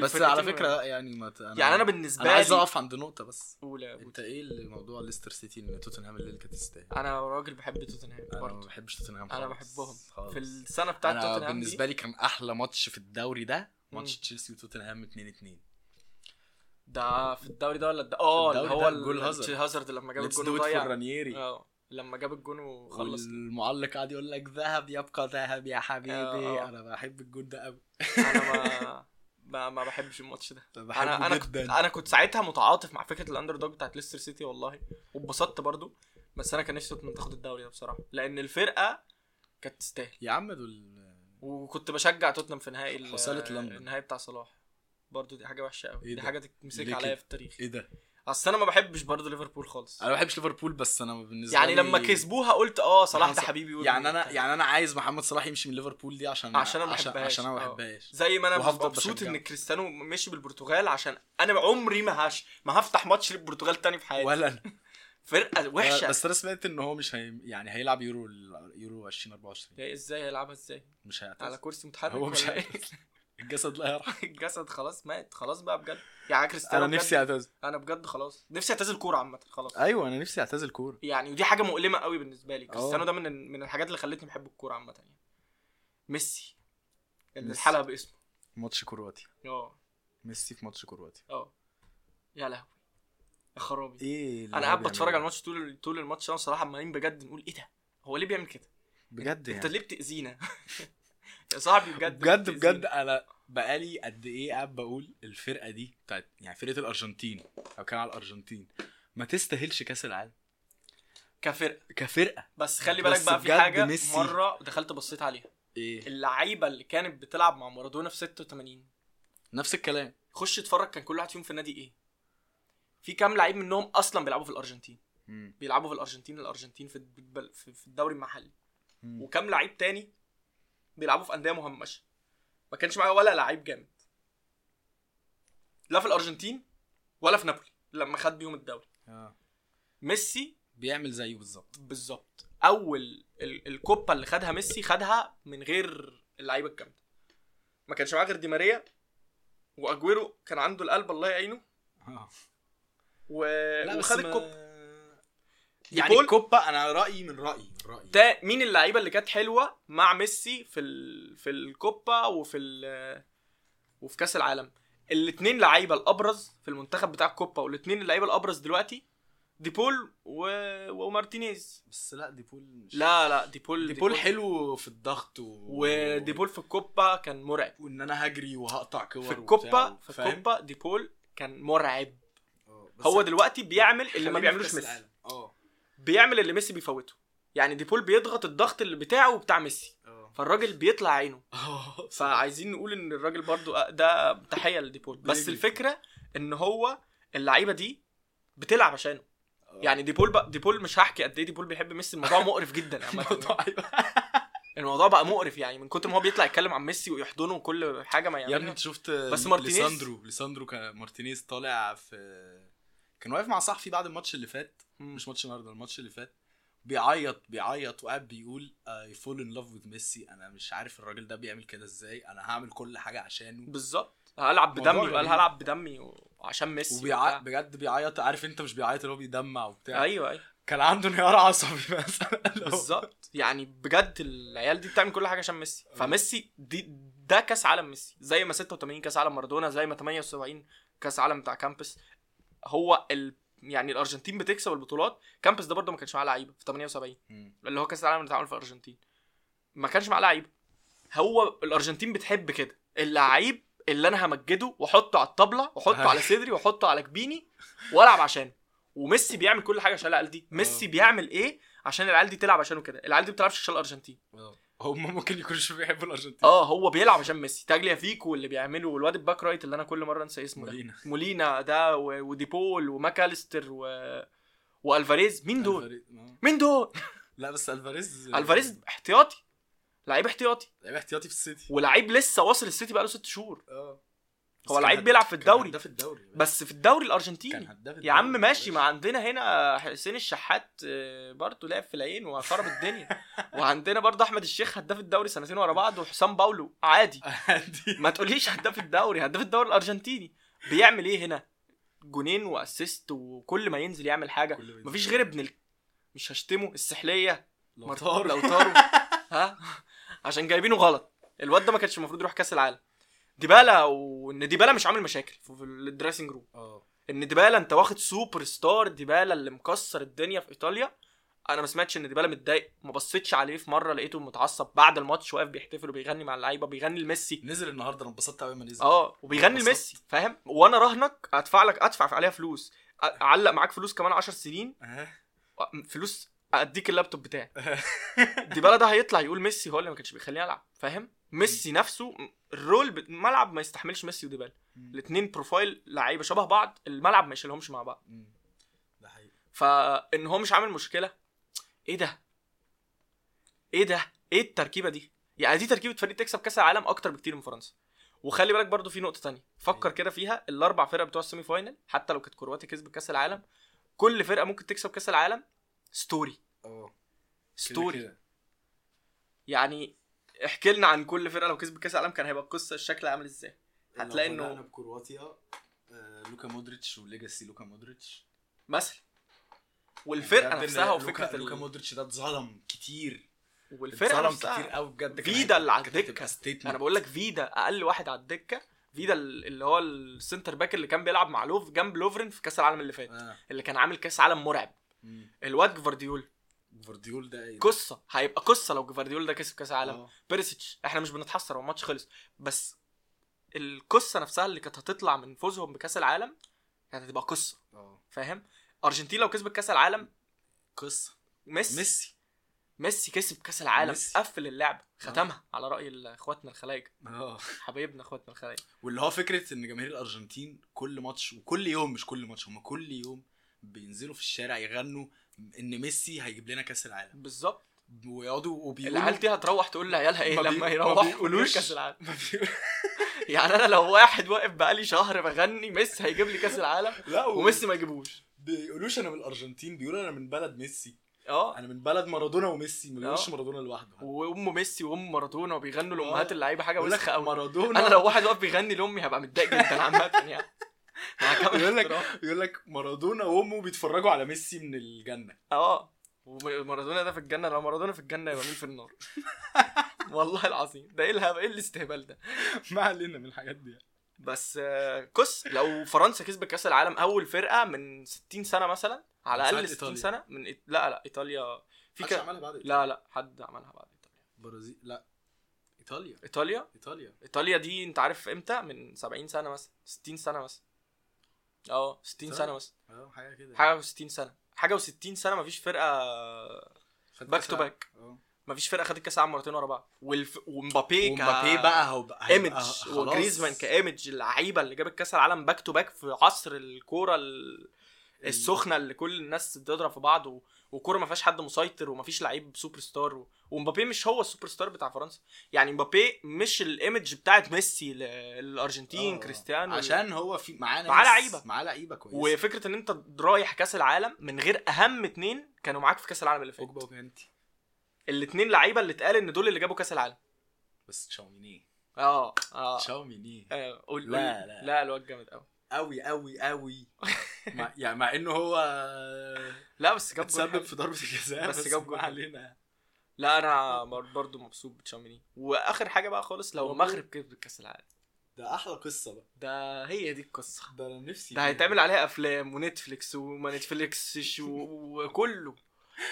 بس على فكرة لا يعني ما ت... أنا يعني أنا بالنسبة أنا عايز أقف عند نقطة بس قول يا أنت. إيه اللي موضوع ليستر سيتي إن توتنهام الليلة كانت تستاهل أنا راجل بحب توتنهام أنا ما برضه بحبش توتنهام أنا. بحبهم خالص. في السنة بتاعت أنا توتنهام بالنسبة دي لي كان أحلى ماتش في الدوري ده ماتش. تشيلسي وتوتنهام 2 2 ده في الدوري ده ولا ده آه اللي هو الجول ال- هازارد. هازارد لما جاب الجون فور وضيع رانييري آه لما جاب الجون وخلص والمعلق قاعد يقول لك ذهب يبقى ذهب يا حبيبي آه. أنا بحب الجول ده قوي أنا ما [LAUGHS] ما, ما بحبش الماتش ده. أنا أنا كنت أنا كنت ساعتها متعاطف مع فكرة ال underdog بتاعت ليستر سيتي والله واتبسطت برضو بس أنا كان نفسي توتنهام تاخد الدوري ده بصراحة لأن الفرقة كانت تستاهل. يا عم دول وكنت بشجع توتنهام في نهائي حصالة لندن. النهائي بتاع صلاح. برضو دي حاجة وحشة قوي إيه دي؟ حاجة تتمسك عليا؟ في التاريخ. إيه ده؟ اصل أنا ما بحبش برضو ليفربول خالص أنا ما بحبش ليفربول بس أنا بالنسبة يعني لي لما كسبوها قلت آه صلاح ده حبيبي يعني أنا. يعني أنا عايز محمد صلاح يمشي من ليفربول دي عشان عشان أنا ما عشان, بحبهاش. عشان أنا ما آه. بحبهاش زي ما أنا مبسوط. إن كريستيانو مشي بالبرتغال عشان أنا عمري ما هش ما هفتح ماتش للبرتغال تاني في حياتي ولا أنا. [LAUGHS] فرقة وحشة بس أنا سمعت إن هو مش هي... يعني هيلعب يورو يورو 2024 يا إزاي هيلعبها إزاي مش على هيعتزل كرسي متحرك هو مش إيه هيعتزل [LAUGHS] الجسد لا يرحم. [LAUGHS] الجسد خلاص مات. خلاص بقى بجد. يعني كريستيانو أنا نفسي أعتزل. أنا بجد خلاص. نفسي أعتزل كورة عامة. خلاص. أيوه أنا نفسي أعتزل كورة. يعني ودي حاجة مؤلمة قوي بالنسبة لي. كريستيانو آه. ده من من الحاجات اللي خلتني بحب الكورة عامة يعني. ميسي. اللي. الحلقة باسمه. ماتش كرواتيا. أه. ميسي في ماتش كرواتيا. أه. يا لهوي. يا خرابي. إيه أنا قاعد بتفرج؟ على الماتش طول طول الماتش أنا صراحة عمالين بجد نقول إيه ده؟ هو ليه بيعمل كده؟ بجد أنت يعني. ليه بتأذينا؟ [LAUGHS] يا صاحبي بجد بجد. بجد أنا بقالي قد إيه قاعد بقول الفرقة دي بتاعت يعني فرقة الأرجنتين أو كان على الأرجنتين. ما تستاهلش كأس العالم. كفرقة. كفرقة. بس خلي بس بالك بقى في حاجة ميسي. مرة دخلت بصيت عليها. إيه؟ اللعيبة اللي كانت بتلعب مع مارادونا في 86 نفس الكلام. خش اتفرج كان كل واحد فيهم في النادي إيه. في كام لعيب منهم أصلا بيلعبوا في الأرجنتين. مم. بيلعبوا في الأرجنتين الأرجنتين في الد- في في الدوري المحلي. مم. وكام لعيب تاني بيلعبوا في أندية مهمشه ما كانش معايا ولا لعيب جامد. لا في الأرجنتين ولا في نابولي لما خد بيهم الدوري. آه. ميسي بيعمل زيه بالظبط. بالظبط. أول ال- الكوبا اللي خدها ميسي خدها من غير اللعيبة الجامدة. ما كانش معاه غير دي ماريا وأجويرو كان عنده القلب الله يعينه. آه. و... لا وخد الكوبا. يعني ديبول- الكوبا أنا رأيي من رأيي من رأيي. تا مين اللعيبة اللي كانت حلوة مع ميسي في ال... في الكوبا وفي ال... وفي كأس العالم؟ الاثنين لعيبة الأبرز في المنتخب بتاع الكوبا والاثنين اللعيبة الأبرز دلوقتي ديبول و... ومارتينيز. بس لا ديبول مش لا لا ديبول ديبول حلو في الضغط و... وديبول في الكوبا كان مرعب. وإن أنا هجري وهقطع كور في الكوبا في؟ الكوبا ديبول كان مرعب. بس هو دلوقتي بيعمل اللي ما بيعملوش ميسي. آه بيعمل اللي ميسي بيفوته. يعني ديبول بيضغط الضغط اللي بتاعه وبتاع ميسي. آه. فالراجل بيطلع عينه. [LAUGHS] آه. فعايزين نقول إن الراجل برضو أ- ده تحية لديبول. [LAUGHS] بس. الفكرة إن هو اللعيبة دي بتلعب عشانه. يعني ديبول بقى ديبول مش هحكي قد إيه ديبول بيحب ميسي. الموضوع [LAUGHS] مقرف جدا. الموضوع أيوة. الموضوع بقى مقرف يعني من كتر ما هو بيطلع يتكلم عن ميسي ويحضنه وكل حاجة ما يا ابني يعملها. أنت شفت بس مارتينيز- ليساندرو ليساندرو كان مارتينيز طالع في كان واقف مع صاحبي بعد الماتش اللي فات. مش ماتش النهارده الماتش اللي فات. بيعيط بيعيط وقاعد بيقول I fall in love with ميسي أنا مش عارف الراجل ده بيعمل كده إزاي. أنا هعمل كل حاجة عشانه. بالظبط. هلعب بدمي غريب. هلعب بدمي وعشان ميسي وبتاع. بجد بيعيط. عارف أنت مش بيعيط اللي هو بيدمع وبتاع. أيوه أيوه. كان عنده انهيار عصبي [LAUGHS] مثلا. بالظبط. يعني بجد العيال دي بتعمل كل حاجة عشان ميسي. فميسي دي ده كأس عالم ميسي. زي ما 86 كأس عالم مارادونا زي ما 78 كأس عالم بتاع كامبس. هو ال... يعني الأرجنتين بتكسب البطولات. كامبس ده برده ما كانش معاه لعيبة في 78 مم. اللي هو كأس العالم اللي اتعمل في الأرجنتين. ما كانش معاه لعيبة. هو الأرجنتين بتحب كده. اللعيب اللي أنا همجده وأحطه على الطبلة وأحطه على [LAUGHS] صدري وأحطه على جبيني وألعب عشانه. وميسي بيعمل كل حاجة عشان العيال دي. ميسي آه. بيعمل إيه عشان العيال دي تلعب عشانه كده؟ العيال دي ما بتلعبش عشان الأرجنتين. آه. هم ممكن يكونوش بيحبوا الأرجنتين. آه هو بيلعب عشان ميسي. تاجليافيكو اللي بيعمله والواد ال back right اللي أنا كل مرة أنسى اسمه ده. مولينا. مولينا ده وديبول وماكاليستر و... وألفاريز. مين دول؟ آه. مين دول؟ لا بس ألفاريز ألفاريز احتياطي. لعيب احتياطي. لعيب احتياطي في السيتي. ولعيب لسه واصل السيتي بقاله ست شهور. آه. هو لعيب بيلعب في الدوري. ده في الدوري. بس في الدوري كان الارجنتيني هداف يا عم الدوري. ماشي ما عندنا هنا حسين الشحات آه، برضه لعب في العين وخرب الدنيا. [LAUGHS] وعندنا برضه أحمد الشيخ هداف الدوري سنتين ورا بعض وحسام باولو عادي. عادي. ما تقوليش هداف الدوري هداف الدوري الأرجنتيني. بيعمل إيه هنا؟ جونين و assist وكل ما ينزل يعمل حاجة. مفيش غير ابن ال... مش هشتمه السحلية. لو طار لو طاروا ها؟ عشان جايبينه غلط. الواد ده ما كانش المفروض يروح كأس العالم. ديبالا وإن ديبالا مش عامل مشاكل في ال dressing room آه. إن ديبالا أنت واخد سوبر ستار ديبالا اللي مكسر الدنيا في إيطاليا. أنا ما سمعتش إن ديبالا متضايق ما بصيتش عليه في مرة لقيته متعصب بعد الماتش واقف بيحتفل وبيغني مع اللعيبة بيغني لميسي. نزل النهارده أنا انبسطت قوي ما نزل. آه وبيغني. لميسي فاهم؟ وأنا راهنك أدفع لك أدفع عليها فلوس. اعلق معاك فلوس كمان 10 سنين. أه. فلوس أديك اللابتوب بتاعي. ديبالا ده هيطلع يقول ميسي هو اللي ما كانش بيخليني ألعب فاهم؟ ميسي نفسه ال role ب- الملعب ما يستحملش ميسي وديبالا. الاثنين profile لعيبة شبه بعض الملعب ما يشيلهمش مع بعض. ده حقيقي. فإن هو مش عامل مشكلة. إيه ده؟ إيه ده؟ إيه التركيبة دي؟ يعني دي تركيبة فريق تكسب كأس العالم أكتر بكتير من فرنسا. وخلي بالك برضو في نقطة تانية. فكر إيه؟ كده فيها. الأربع فرق بتوع ال semi final حتى لو كانت كرواتيا كسبت كأس العالم كل فرقة ممكن تكسب كأس العالم. story. آه كده story. كده. يعني احكي لنا عن كل فرقة لو كسبت كأس العالم كان هيبقى القصة الشكل عامل إزاي هتلاقي لو إنه- بدأنا بكرواتيا آه، لوكا مودريتش و legacy لوكا مودريتش مثلا والفرقة بجد إن نفسها لوكا, وفكرة لوكا ال... مودريتش ده اتظلم كتير والفرقة اتظلم نفسها كتير قوي بجد كان فيدا هيبقى- اللي على كانت هتبقى الدكة. statement. أنا بقول لك فيدا أقل واحد على الدكة فيدا ال- اللي هو ال center back اللي كان بيلعب مع لوف جنب لوفرين في كأس العالم اللي فات آه. اللي كان عامل كأس عالم مرعب مم. الواد جفارديول جفارديول ده إيه؟ قصة. هيبقى قصة لو جفارديول ده كسب كأس العالم. آه. بيرسيتش إحنا مش بنتحسر هو الماتش خلص. بس القصة نفسها اللي كانت هتطلع من فوزهم بكأس العالم كانت هتبقى قصة. آه. فاهم؟ أرجنتين لو كسبت كأس العالم قصة. ميسي. ميسي. ميسي كسب كأس العالم. ميسي. قفل اللعبه ختمها على رأي إخواتنا الخلايجه آه. حبايبنا إخواتنا الخلايجه واللي هو فكرة إن جماهير الأرجنتين كل ماتش وكل يوم مش كل ماتش هم كل يوم بينزلوا في الشارع يغنوا إن ميسي هيجيب لنا كأس العالم. بالظبط. ويقعدوا وبيقولوا العيال دي هتروح تقول لعيالها إيه لما ما يروحوا بيقولوش. كأس العالم؟ [LAUGHS] يعني أنا لو واحد واقف بقالي شهر بغني ميسي هيجيب لي كأس العالم؟ لا و- وميسي ما يجيبوش. بيقولوش أنا من الأرجنتين بيقولوا أنا من بلد ميسي. آه. أنا من بلد مارادونا وميسي ما بيقولوش آه. مارادونا لوحده. وأم ميسي وأم مارادونا وبيغنوا آه. لامهات اللعيبة حاجة وسخة قوي مارادونا أنا لو واحد واقف بيغني لأمي هبقى متضايق جدا عامة يعني. [LAUGHS] يقول لك. يقول لك مارادونا وامه بيتفرجوا على ميسي من الجنة. آه. ومارادونا ده في الجنة لو مارادونا في الجنة يبقى مين في النار؟ [LAUGHS] والله العظيم. ده إيه الهبل إيه الاستهبال ده؟ ما علينا من الحاجات دي بس آه، قص لو فرنسا كسبت كأس العالم أول فرقة من 60 سنة مثلا على الأقل ساعة 60 إيطاليا. سنة من إيط... لا لا إيطاليا. في محدش ك... عملها بعد لا لا حد عملها بعد إيطاليا. برازيل لا إيطاليا. إيطاليا؟ إيطاليا. إيطاليا دي أنت عارف إمتى؟ من 70 سنة مثلا 60 سنة مثلا. آه 60 سنة؟ سنة مثلا آه حاجة كده. حاجة و60 سنة. حاجة و60 سنة مفيش فرقة back to. back مفيش فرقة خدت كأس العالم مرتين ورا بعض. والف... ومبابي ك... ومبابي بقى هو بقى image. وجريزمان ك image اللعيبة اللي جابت كأس العالم back to back في عصر الكورة ال... السخنة اللي كل الناس بتضرب في بعض و... وكورة ما فيهاش حد مسيطر وما فيش لعيب سوبر ستار و... ومبابي مش هو السوبر ستار بتاع فرنسا. يعني مبابي مش ال image بتاعت ميسي للأرجنتين آه. كريستيانو. عشان هو في معاه معاه لعيبة. معاه لعيبة كويسة. وفكرة إن أنت رايح كأس العالم من غير أهم اتنين كانوا معاك في كأس العالم اللي فات. بوجبا وكانتي الاتنين لعيبة اللي اتقال إن دول اللي جابوا كأس العالم. بس تشاوميني. آه آه. تشاوميني. آه، قول لا، لا. لا الواد جامد قوي قوي قوي قوي [LAUGHS] مع يعني مع إنه هو لا بس جاب جول تسبب. في ضربة الجزاء بس بس, جاب جول. علينا. لا أنا بر- برضو مبسوط بتشاوميني. وآخر حاجة بقى خالص لو. المغرب كسبت كاس العالم. ده أحلى قصة بقى. ده هي دي القصة. ده أنا نفسي ده هيتعمل عليها أفلام ونتفليكس وما نتفليكسش وكله.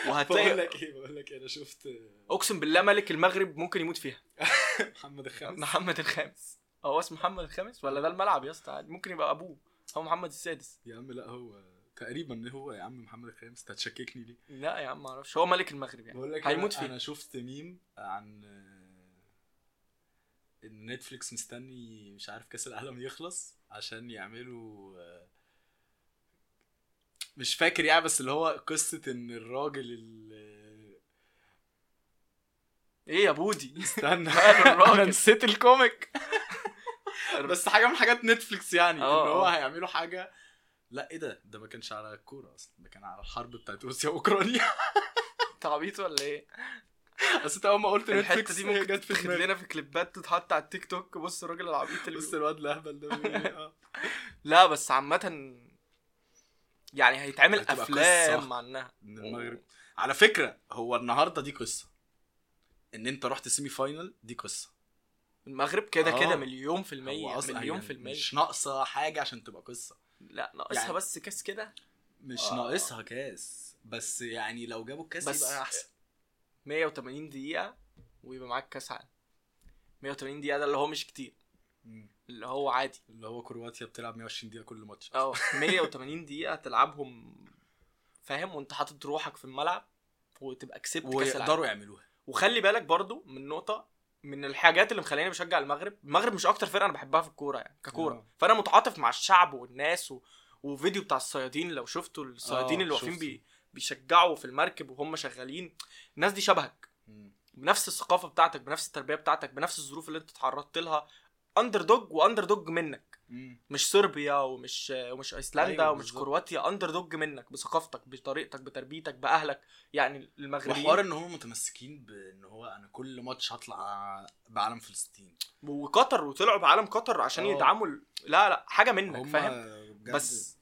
بقول وهتلاقي لك إيه بقول لك إيه أنا شفت أقسم بالله ملك المغرب ممكن يموت فيها. [LAUGHS] محمد الخامس. محمد الخامس. هو اسمه محمد الخامس ولا ده الملعب يا اسطى؟ ممكن يبقى أبوه. هو محمد السادس. يا عم لا هو تقريبا هو يا عم محمد الخامس. انت هتشككني ليه؟ لا يا عم معرفش. هو ملك المغرب يعني. بقول لك هيموت فيه أنا شفت ميم عن إن نتفليكس مستني مش عارف كأس العالم يخلص عشان يعملوا مش فاكر يعني بس اللي هو قصة إن الراجل ال- إيه يا بودي؟ استنى؟ [LAUGHS] [LAUGHS] أنا نسيت ال comic. [LAUGHS] بس حاجة من حاجات نتفليكس يعني إن آه، هو آه. هيعملوا حاجة لا إيه ده ده ما كانش على الكورة أصلا ده كان على الحرب بتاعت روسيا وأوكرانيا [LAUGHS] انت عبيط ولا إيه؟ بس أنت أول ما قلت نتفليكس دي ممكن جت في تاخد لنا في كليبات تتحط على التيك توك بص الراجل العبيط اللي بص. الواد الأهبل ده إيه، آه. [LAUGHS] لا بس عامة يعني هيتعمل أفلام. عنها من المغرب على فكرة هو النهارده دي قصة إن أنت رحت semi final دي قصة المغرب كده آه. كده مليون في المية مليون يعني في المية. مش ناقصة حاجة عشان تبقى قصة. لا ناقصها يعني- بس كاس كده؟ مش آه. ناقصها كاس بس يعني لو جابوا الكاس بس يبقى أحسن. 180 دقيقة ويبقى معاك كاس عالم. 180 دقيقة ده اللي هو مش كتير. اللي هو عادي. اللي هو كرواتيا بتلعب 120 دقيقة كل ماتش. آه 180 دقيقة تلعبهم فاهم؟ وانت حاطط روحك في الملعب وتبقى كسبت كاس العالم. ويقدروا يعملوها. وخلي بالك برضو من نقطة من الحاجات اللي مخليني بشجع المغرب المغرب مش أكتر فرقة أنا بحبها في الكورة يعني ككورة آه. فأنا متعاطف مع الشعب والناس و... وفيديو بتاع الصيادين لو شفتوا الصيادين آه، اللي واقفين. بي... بيشجعوا في المركب وهم شغالين الناس دي شبهك مم. بنفس الثقافة بتاعتك بنفس التربية بتاعتك بنفس الظروف اللي أنت اتعرضت لها underdog و underdog منك. مش صربيا ومش ومش أيسلندا أيوة ومش. كرواتيا underdog منك بثقافتك بطريقتك بتربيتك بأهلك يعني المغربيين. وحوار إن هم متمسكين بإن هو أنا كل ماتش هطلع بعلم فلسطين. وقطر وطلعوا بعلم قطر عشان آه. يدعموا لا لا حاجة منك هم فاهم؟ بس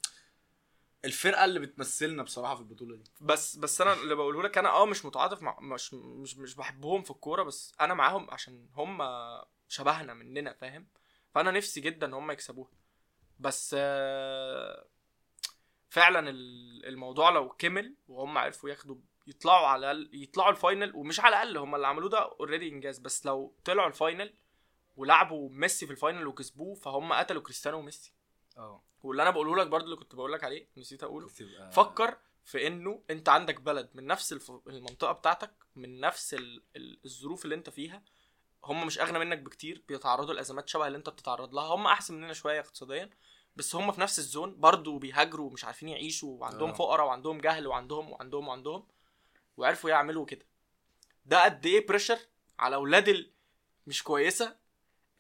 الفرقة اللي بتمثلنا بصراحة في البطولة دي. بس بس أنا اللي بقوله لك أنا آه مش متعاطف مع مش مش مش بحبهم في الكورة بس أنا معاهم عشان هم شبهنا مننا فاهم؟ فانا نفسي جدا ان هم يكسبوها. بس آه، فعلا ال- الموضوع لو كمل وهم عرفوا ياخدوا يطلعوا على الأقل يطلعوا ال final ومش على الأقل هم اللي عملوه ده already إنجاز. بس لو طلعوا ال final ولعبوا ميسي في ال final وكسبوه فهم قتلوا كريستيانو وميسي. آه. واللي أنا بقوله لك برضو اللي كنت بقول لك عليه نسيت أقوله. فكر في إنه أنت عندك بلد من نفس. المنطقة بتاعتك من نفس ال... ال- الظروف اللي أنت فيها هم مش أغنى منك بكتير بيتعرضوا لأزمات شبه اللي أنت بتتعرض لها هم أحسن مننا شوية اقتصاديا بس هم في نفس ال zone برضو بيهاجروا ومش عارفين يعيشوا وعندهم آه. فقراء وعندهم جهل وعندهم وعندهم وعندهم وعرفوا يعملوا كده ده قد إيه pressure على أولاد ال... مش كويسة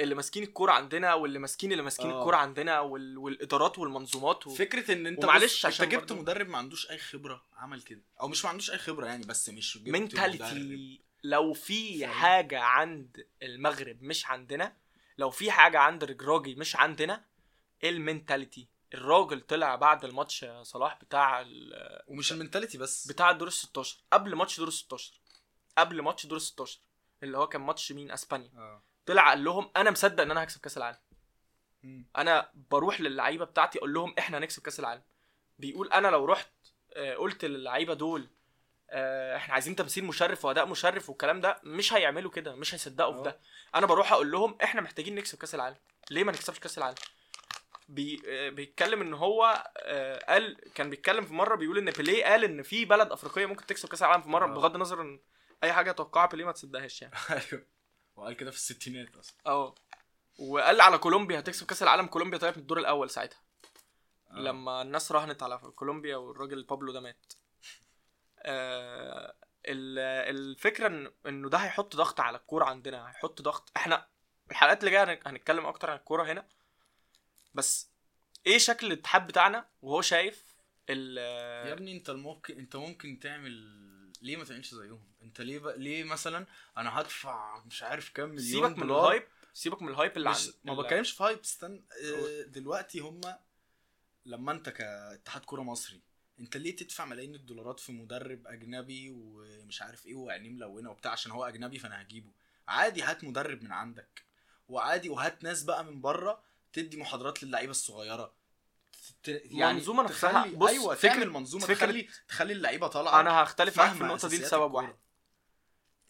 اللي ماسكين الكورة عندنا واللي ماسكين اللي ماسكين آه. الكورة عندنا وال... والإدارات والمنظومات و... فكرة إن أنت عشان أنت جبت برضو- مدرب ما عندوش أي خبرة عمل كده أو مش ما عندوش أي خبرة يعني بس مش جبت. mentality لو في؟ حاجة عند المغرب مش عندنا لو في حاجة عند ركراكي مش عندنا ال mentality. الراجل طلع بعد الماتش صلاح بتاع ال- ومش ال mentality بس. بتاع الدور ال 16 قبل ماتش دور ال 16 قبل ماتش دور ال 16 اللي هو كان ماتش مين؟ أسبانيا. آه. طلع قال لهم أنا مصدق إن أنا هكسب كأس العالم. مم. أنا بروح للعيبة بتاعتي أقول لهم إحنا هنكسب كأس العالم. بيقول أنا لو رحت آه، قلت للعيبة دول آه، إحنا عايزين تمثيل مشرف وأداء مشرف والكلام ده مش هيعملوا كده مش هيصدقوا في آه. ده. أنا بروح أقول لهم إحنا محتاجين نكسب كأس العالم. ليه ما نكسبش كأس العالم؟ بي آه، بيتكلم إن هو آه، قال كان بيتكلم في مرة بيقول إن بيليه قال إن في بلد أفريقية ممكن تكسب كأس العالم في مرة آه. بغض النظر إن أي حاجة توقعها بيليه ما تصدقهاش يعني. [LAUGHS] أيوه. وقال كده في الستينات أصلا. آه وقال على كولومبيا هتكسب كأس العالم كولومبيا طلعت من الدور الأول ساعتها. آه. لما الناس راهنت على كولومبيا والراجل بابلو ده مات. آه الفكرة إن إنه ده هيحط ضغط على الكورة عندنا هيحط ضغط. إحنا الحلقات اللي جاية هن- هنتكلم أكتر عن الكورة هنا. بس إيه شكل الاتحاد بتاعنا وهو شايف ال يا ابني أنت ممكن أنت ممكن تعمل ليه ما تعملش زيهم؟ أنت ليه بقى ليه مثلا أنا هدفع مش عارف كام مليون سيبك من دولار؟ ال hype سيبك من ال hype اللي مش عن ما بتكلمش في hype استنى. آه، دلوقتي هما لما أنت كاتحاد كورة مصري انت ليه تدفع ملايين الدولارات في مدرب أجنبي ومش عارف إيه وعينيه ملونة وبتاع؟ عشان هو أجنبي فأنا هجيبه. عادي هات مدرب من عندك. وعادي وهات ناس بقى من بره تدي محاضرات للعيبة الصغيرة. ت- المنظومة نفسها- بص، أيوه فكرة- تعمل منظومة فكرة- تخلي تخلي اللعيبة طالعة أنا هختلف معاك في النقطة دي لسبب. واحد.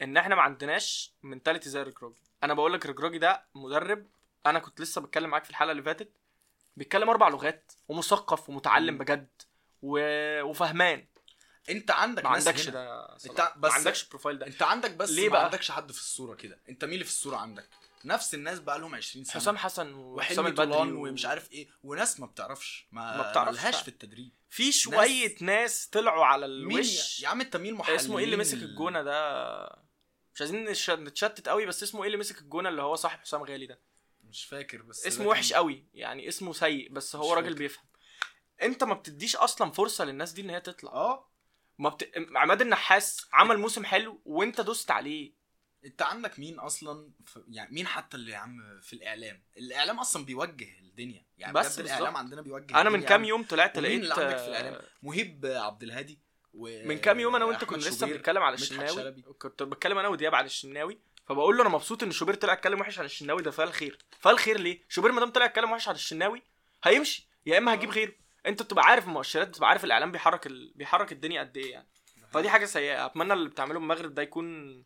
إن إحنا ما عندناش منتاليتي زي الرجراجي أنا بقول لك الرجراجي ده مدرب أنا كنت لسه بتكلم معاك في الحلقة اللي فاتت بيتكلم أربع لغات ومثقف ومتعلم. بجد. و... وفهمان. انت عندك ما ناس عندكش. ده. انت بس- ما عندكش البروفايل ده. انت عندك بس ليه بقى؟ ما عندكش حد في الصورة كده. انت مين اللي في الصورة عندك؟ نفس الناس بقى لهم 20 سنة. حسام حسن وحسام البدري و... ومش عارف إيه. وناس ما بتعرفش. ما, ما بتعرفش. في التدريب. في شوية ناس طلعوا على الوش. يا, عم انت مين محللين اسمه إيه اللي مسك ال- الجونة ده؟ مش عايزين نتشتت قوي بس اسمه إيه اللي مسك الجونة اللي هو صاحب حسام غالي ده؟ مش فاكر بس اسمه وحش قوي. يعني اسمه سيء بس هو راجل. بيفهم. انت ما بتديش أصلا فرصة للناس دي ان هي تطلع. آه. ما بت... عماد النحاس عمل موسم حلو وانت دوست عليه. انت عندك مين أصلا في يعني مين حتى اللي يا عم في الاعلام؟ الاعلام أصلا بيوجه الدنيا. يعني بس بجد الاعلام. عندنا بيوجه أنا من كام. يوم طلعت لقيت اللي عندك في آه، الاعلام مهيب عبد الهادي و من كام يوم أنا وانت كنا لسه بنتكلم على الشناوي. كنت بتكلم أنا ودياب على الشناوي فبقول له أنا مبسوط ان شوبير طلع اتكلم وحش عن الشناوي ده فال خير فال خير ليه؟ شوبير ما دام طلع اتكلم وحش عن الشناوي هيمشي. يا اما هجيب آه. غيره. انت بتبقى عارف المؤشرات بتبقى عارف الإعلام بيحرك ال... بيحرك الدنيا قد إيه يعني. فدي حاجة سيئة. أتمنى اللي بتعمله المغرب ده يكون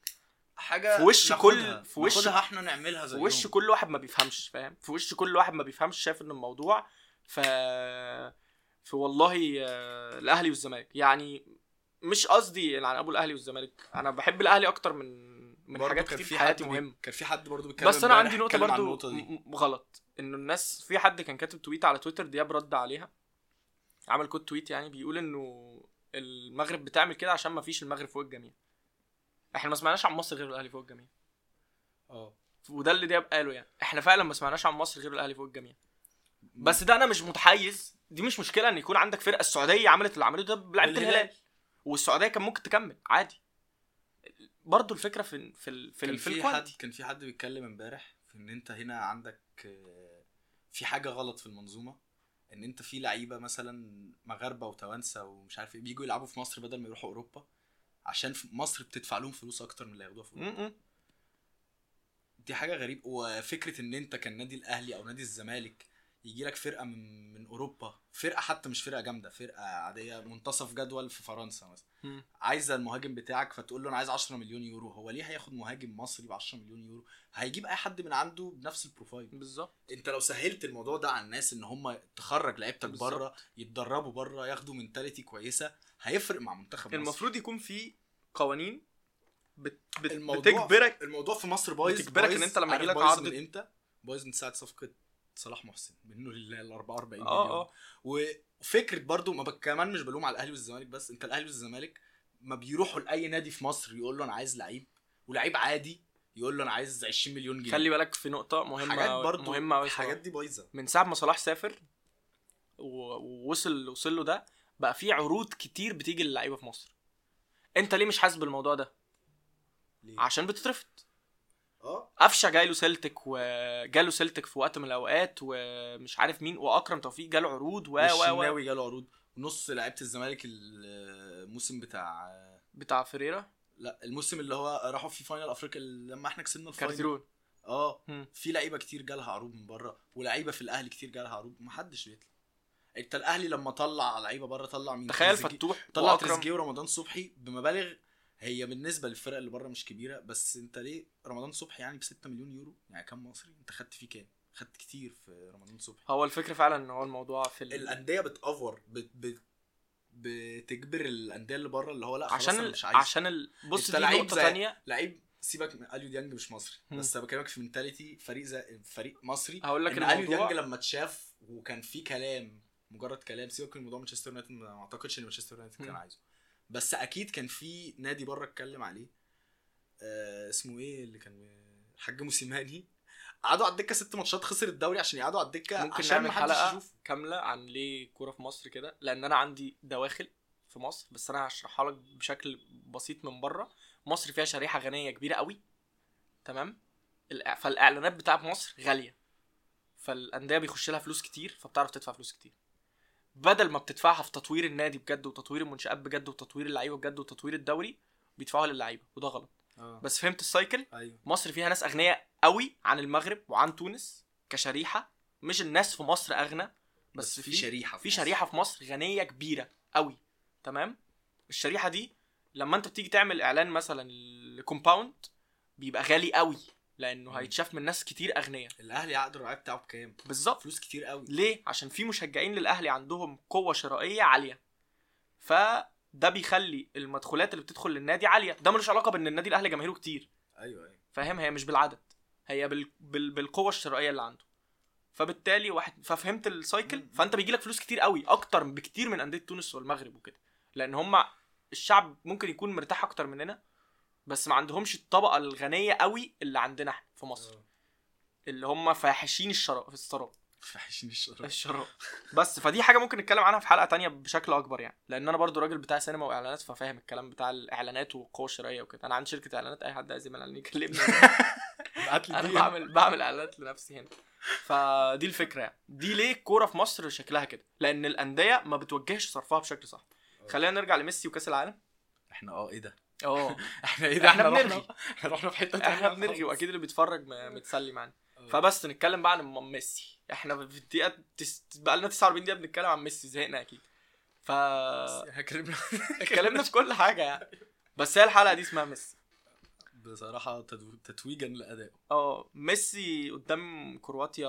حاجة في وش ناخدها- كل- في وش- ناخدها إحنا نعملها في زيهم. وش كل واحد ما بيفهمش فاهم؟ في وش كل واحد ما بيفهمش شايف إن الموضوع ف في والله آه، الأهلي والزمالك. يعني مش قصدي عن ابو الأهلي والزمالك. أنا بحب الأهلي أكتر من من برضه حاجات كتير في في حياتي مهمة. كان في حد برضه بيتكلم بس أنا عندي نقطة م- غلط. إنه الناس في حد كان كاتب تويت على تويتر دياب رد عليها. عمل كود تويت يعني بيقول إنه المغرب بتعمل كده عشان ما فيش المغرب فوق الجميع. إحنا ما سمعناش عن مصر غير الأهلي فوق الجميع. آه. وده اللي دياب قاله يعني. إحنا فعلا ما سمعناش عن مصر غير الأهلي فوق الجميع. بس ده أنا مش متحيز. دي مش مشكلة إن يكون عندك فرقة السعودية عملت اللي عملته ده بلعيبه. الهلال. والسعودية كان ممكن تكمل عادي. برضو الفكرة في في في, كان في في حد كان في حد بيتكلم امبارح في إن أنت هنا عندك آه، في حاجة غلط في المنظومة؟ إن أنت في لعيبة مثلا مغاربة وتوانسة ومش عارف إيه بيجوا يلعبوا في مصر بدل ما يروحوا أوروبا عشان في مصر بتدفع لهم فلوس أكتر من اللي ياخدوها في أوروبا. دي حاجة غريبة وفكرة إن أنت كان نادي الأهلي أو نادي الزمالك يجي لك فرقة من من أوروبا فرقة حتى مش فرقة جامدة فرقة عادية منتصف جدول في فرنسا مثلا. عايزه المهاجم بتاعك فتقول له أنا عايز 10 مليون يورو هو ليه هياخد مهاجم مصري ب 10 مليون يورو؟ هيجيب أي حد من عنده بنفس ال profile. بالظبط. أنت لو سهلت الموضوع ده على الناس إن هم تخرج لعيبتك. بره يتدربوا بره ياخدوا mentality كويسة هيفرق مع منتخب مصر. المفروض يكون في قوانين بت بت الموضوع- بتجبرك الموضوع في مصر بايظ بتجبرك إن أنت لما يجيلك بايظ عرض- إمتى؟ بايظ من ساعة صفقة صلاح محسن منه لله ال 44 آه مليون. آه. وفكرة برضو ما كمان مش بلوم على الأهلي والزمالك بس أنت الأهلي والزمالك ما بيروحوا لأي نادي في مصر يقول له أنا عايز لعيب ولعيب عادي يقول له أنا عايز 20 مليون جنيه. خلي بالك في نقطة مهمة حاجات برضو مهمة قوي الحاجات دي بايظة. من ساعة ما صلاح سافر ووصل وصل له ده بقى في عروض كتير بتيجي للعيبة في مصر. أنت ليه مش حاسس بالموضوع ده؟ ليه؟ عشان بتترفض. آه قفشه جاله سيلتك وجاله سيلتك في وقت من الأوقات ومش عارف مين وأكرم توفيق جاله عروض و و و جاله عروض. نص لعيبة الزمالك الموسم بتاع بتاع فيريرا لا الموسم اللي هو راحوا في final أفريقيا لما إحنا كسبنا ال final. كارتيرون آه. في لعيبة كتير جالها عروض من بره ولعيبة في الأهلي كتير جالها عروض. محدش بيطلع. انت الأهلي لما طلع لعيبة بره طلع مين؟ تخيل فتوح طلع تريزيجيه ورمضان صبحي بمبالغ هي بالنسبة للفرق اللي بره مش كبيرة بس انت ليه رمضان صبحي يعني ب 6 مليون يورو؟ يعني كام مصري؟ انت خدت فيه كام؟ خدت كتير في رمضان صبحي. هو الفكرة فعلا إن هو الموضوع في ال... الأندية بتأفور بت بت بتجبر الأندية اللي بره اللي هو لأ خلاص عشان ال... مش عايز. عشان ال... بص دي لعيب نقطة تانية. لعيب سيبك من أليو ديانج مش مصري. بس أنا بكلمك في mentality فريق زي فريق مصري هقول لك إن أليو ديانج لما اتشاف وكان في كلام مجرد كلام سيبك من موضوع مانشستر يونايتد ما أعتقدش إن مانشستر يونايتد كان. عايزه. بس أكيد كان في نادي بره اتكلم عليه آه اسمه إيه اللي كان الحاج موسيماني قعدوا على الدكة ست ماتشات خسر الدوري عشان يقعدوا على الدكة ممكن عشان نعمل حلقة يشوف كاملة عن ليه الكوره في مصر كده لأن أنا عندي دواخل في مصر بس أنا هشرحها لك بشكل بسيط من بره. مصر فيها شريحة غنية كبيرة قوي تمام؟ فالإعلانات بتاعت مصر غالية. فالأندية بيخش لها فلوس كتير فبتعرف تدفع فلوس كتير. بدل ما بتدفعها في تطوير النادي بجد وتطوير المنشآت بجد وتطوير اللعيبة بجد وتطوير الدوري بيدفعوها للعيبة وده غلط. آه. بس فهمت ال cycle أيوه. مصر فيها ناس أغنياء قوي عن المغرب وعن تونس كشريحة مش الناس في مصر أغنى بس, في شريحة في مصر. شريحة في مصر غنية كبيرة قوي تمام؟ الشريحة دي لما أنت بتيجي تعمل إعلان مثلا ل compound بيبقى غالي قوي. لأنه. هيتشاف من ناس كتير أغنياء. الأهلي عقد الرعايه بتاعه بكام؟ بالظبط. فلوس كتير قوي. ليه؟ عشان في مشجعين للأهلي عندهم قوة شرائية عالية. فده بيخلي المدخولات اللي بتدخل للنادي عالية. ده ملوش علاقة بإن النادي الأهلي جماهيره كتير. أيوه أيوه. فاهم؟ هي مش بالعدد. هي بال... بال... بالقوة الشرائية اللي عنده. فبالتالي واحد ففهمت السايكل. فأنت بيجي لك فلوس كتير قوي. أكتر بكتير من أندية تونس والمغرب وكده. لأن هم الشعب ممكن يكون مرتاح أكتر مننا. بس ما عندهمش الطبقة الغنية قوي اللي عندنا إحنا في مصر. آه. اللي هم فاحشين الشراب في الثراء فاحشين الشراب. الشراب. بس فدي حاجة ممكن نتكلم عنها في حلقة تانية بشكل أكبر يعني. لأن أنا برضو راجل بتاع سينما وإعلانات ففاهم الكلام بتاع الإعلانات والقوه الشرائيه وكده. أنا عندي شركة إعلانات أي حد عايز يعمل إعلان يكلمني. أنا بعمل بعمل إعلانات لنفسي هنا. فدي الفكرة يعني. دي ليه الكورة في مصر شكلها كده؟ لأن الأندية ما بتوجهش صرفها بشكل صح. خلينا نرجع لميسي وكأس العالم. إحنا آه إيه ده؟ آه [LAUGHS] إحنا إيه إحنا رحنا- بنرغي. إحنا [LAUGHS] رحنا في حتة إحنا بنرغي. وأكيد اللي بيتفرج م- متسلي معانا آه. فبس نتكلم بقى عن ميسي. إحنا في الدقيقة تس... بقى لنا 49 دقيقة بنتكلم عن ميسي زهقنا أكيد. ف [LAUGHS] اتكلمنا في كل حاجة يعني. بس هي الحلقة دي اسمها ميسي. بصراحة تدو- تتويجا لأدائه. أه ميسي قدام كرواتيا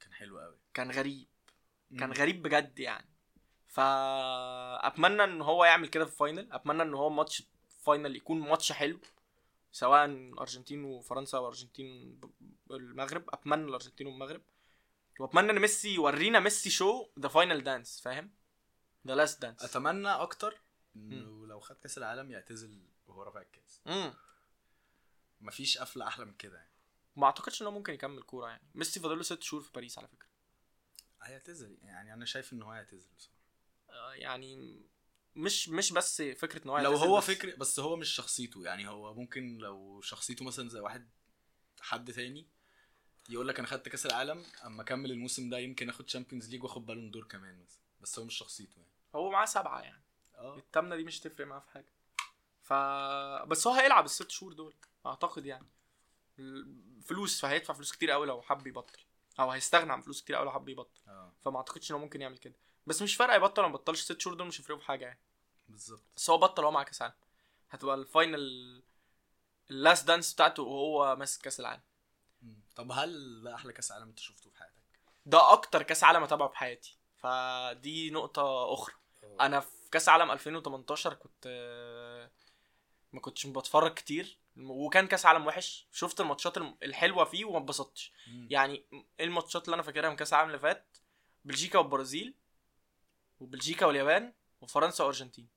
كان حلو قوي كان غريب. كان. غريب بجد يعني. فأتمنى إن هو يعمل كده في ال final أتمنى إن هو ماتش final يكون ماتش حلو سواء أرجنتين وفرنسا وأرجنتين المغرب أتمنى الأرجنتين والمغرب. وأتمنى إن ميسي يورينا ميسي show the final dance فاهم؟ the last dance أتمنى أكتر إنه لو خد كأس العالم يعتزل وهو رافع الكاس. امم مفيش قفلة أحلى من كده يعني. ما أعتقدش انه ممكن يكمل كورة يعني. ميسي فاضل له ست شهور في باريس على فكرة. هيعتزل يعني أنا شايف إن هو هيعتزل بصراحة. يعني مش مش بس فكرة إن هو لو هو فكر بس هو مش شخصيته. يعني هو ممكن لو شخصيته مثلا زي واحد حد تاني يقول لك أنا خدت كأس العالم أما أكمل الموسم ده يمكن آخد Champions League وآخد Ballon d'Or كمان مثلا. بس هو مش شخصيته يعني. هو معاه سبعة يعني. آه. التامنه دي مش تفرق معاه في حاجة. ف بس هو هيلعب الست شهور دول أعتقد يعني. فلوس فهيدفع فلوس كتير قوي لو حب يبطل. أو هيستغنى عن فلوس كتير قوي لو حب يبطل. آه. فما أعتقدش انه ممكن يعمل كده. بس مش فارقة يبطل ولا ما يبطلش ست شهور دول مش هيفرقوا في حاجة يعني. بالظبط. بس هو بطل هو مع كأس العالم. هتبقى ال final ال last dance بتاعته وهو ماسك كأس العالم. طب هل ده أحلى كأس عالم أنت شفته في حياتك؟ ده أكتر كأس عالم أتابعه في حياتي. فدي نقطة أخرى. أنا في كأس عالم 2018 كنت ما كنتش بتفرج كتير. وكان كأس عالم وحش. شفت الماتشات الم- الحلوة فيه وما اتبسطتش. يعني إيه الماتشات اللي أنا فاكرها من كأس العالم اللي فات؟ بلجيكا والبرازيل. وبلجيكا واليابان وفرنسا وأرجنتين.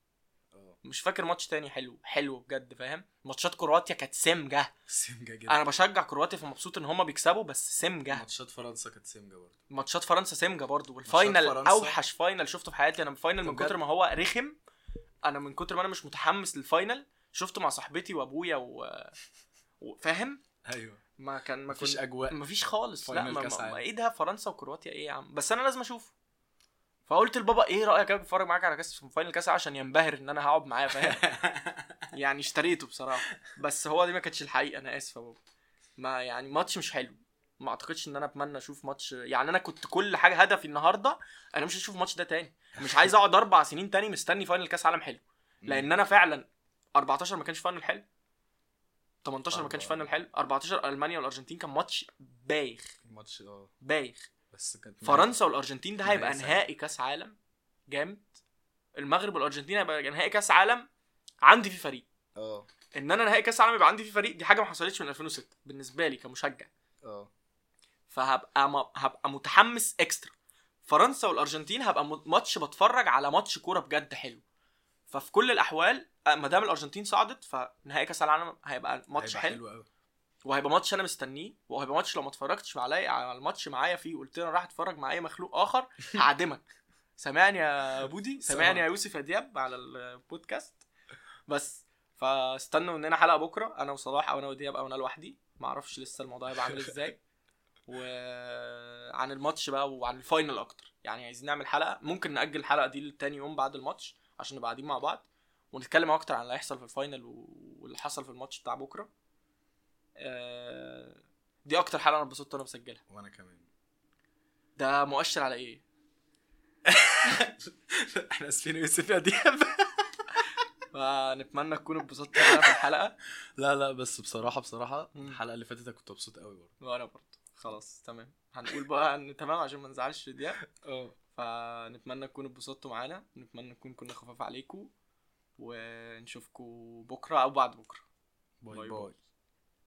آه. مش فاكر ماتش تاني حلو حلو بجد فاهم؟ ماتشات كرواتيا كانت سمجة. سمجة جدا. أنا بشجع كرواتيا فمبسوط إن هم بيكسبوا بس سمجة. ماتشات فرنسا كانت سمجة برضه. ماتشات فرنسا سمجة برضو وال final أوحش final شفته في حياتي. أنا ال final من؟ كتر ما هو رخم أنا من كتر ما أنا مش متحمس لل final شفته مع صاحبتي وأبويا و... وفاهم أيوه. ما كان ما مفيش كنت أجواء. مفيش خالص. لا ما. ما إيه ده فرنسا وكرواتيا إيه يا عم؟ بس أنا لازم أشوفه. فقلت لبابا إيه رأيك أجي أتفرج معاك على كأس final كأس عشان ينبهر إن أنا هقعد معاه فاهم؟ [LAUGHS] يعني اشتغلته بصراحة. بس هو دي ما كانتش الحقيقة أنا آسف يا بابا. ما يعني ماتش مش حلو. ما أعتقدش إن أنا أتمنى أشوف ماتش يعني أنا كنت كل حاجة هدفي النهارده أنا مش هشوف الماتش ده تاني. مش عايز أقعد أربع سنين تاني مستني final كأس عالم حلو. لأن أنا فعلا 14 ما كانش final حلو. 18 ما كانش final حلو. 14 ألمانيا والأرجنتين كان ماتش بايخ. الماتش آه. بايخ. بس كانت فرنسا والأرجنتين ده هيبقى نهائي كأس عالم جامد. المغرب والأرجنتين هيبقى نهائي كأس عالم عندي فيه فريق. آه. إن أنا نهائي كأس عالم يبقى عندي فيه فريق دي حاجة ما حصلتش من 2006 بالنسبة لي كمشجع. آه. فهبقى م... هبقى متحمس extra فرنسا والأرجنتين هبقى ماتش بتفرج على ماتش كورة بجد حلو. ففي كل الأحوال آه، ما دام الأرجنتين صعدت فنهائي كأس العالم هيبقى ماتش هيبقى حلو, حلو قوي وهيبقى ماتش أنا مستنيه وهيبقى ماتش لو ما اتفرجتش عليا على الماتش معايا فيه وقلت له راح اتفرج مع أي مخلوق آخر [LAUGHS] هعدمك. سامعني يا بودي؟ [LAUGHS] سامعني يا يوسف يا دياب على البودكاست. بس فاستنوا مننا حلقة بكرة أنا وصلاح أو أنا ودياب أو أنا لوحدي. ما أعرفش لسه الموضوع هيبقى عامل إزاي. [LAUGHS] وعن الماتش بقى وعن ال final أكتر. يعني عايزين نعمل حلقة ممكن نأجل الحلقة دي لتاني يوم بعد الماتش عشان نبقى قاعدين مع بعض ونتكلم أكتر عن اللي هيحصل في ال final واللي حصل في الماتش بتاع بكرة. دي أكتر حلقة أنا اتبسطت وأنا بسجلها وأنا كمان. ده مؤشر على إيه؟ [LAUGHS] إحنا اسفين يوسف يا دياب [LAUGHS] فنتمنى تكونوا اتبسطتوا معانا في الحلقة. لا لا بس بصراحة بصراحة. الحلقة اللي فاتت كنت مبسوط قوي برضه. وأنا برضه. خلاص تمام. هنقول بقى إن تمام عشان ما نزعلش دياب [LAUGHS] أه. فنتمنى تكونوا اتبسطتوا معانا. نتمنى نكون كنا خفاف عليكم. ونشوفكم بكرة أو بعد بكرة. bye bye. bye.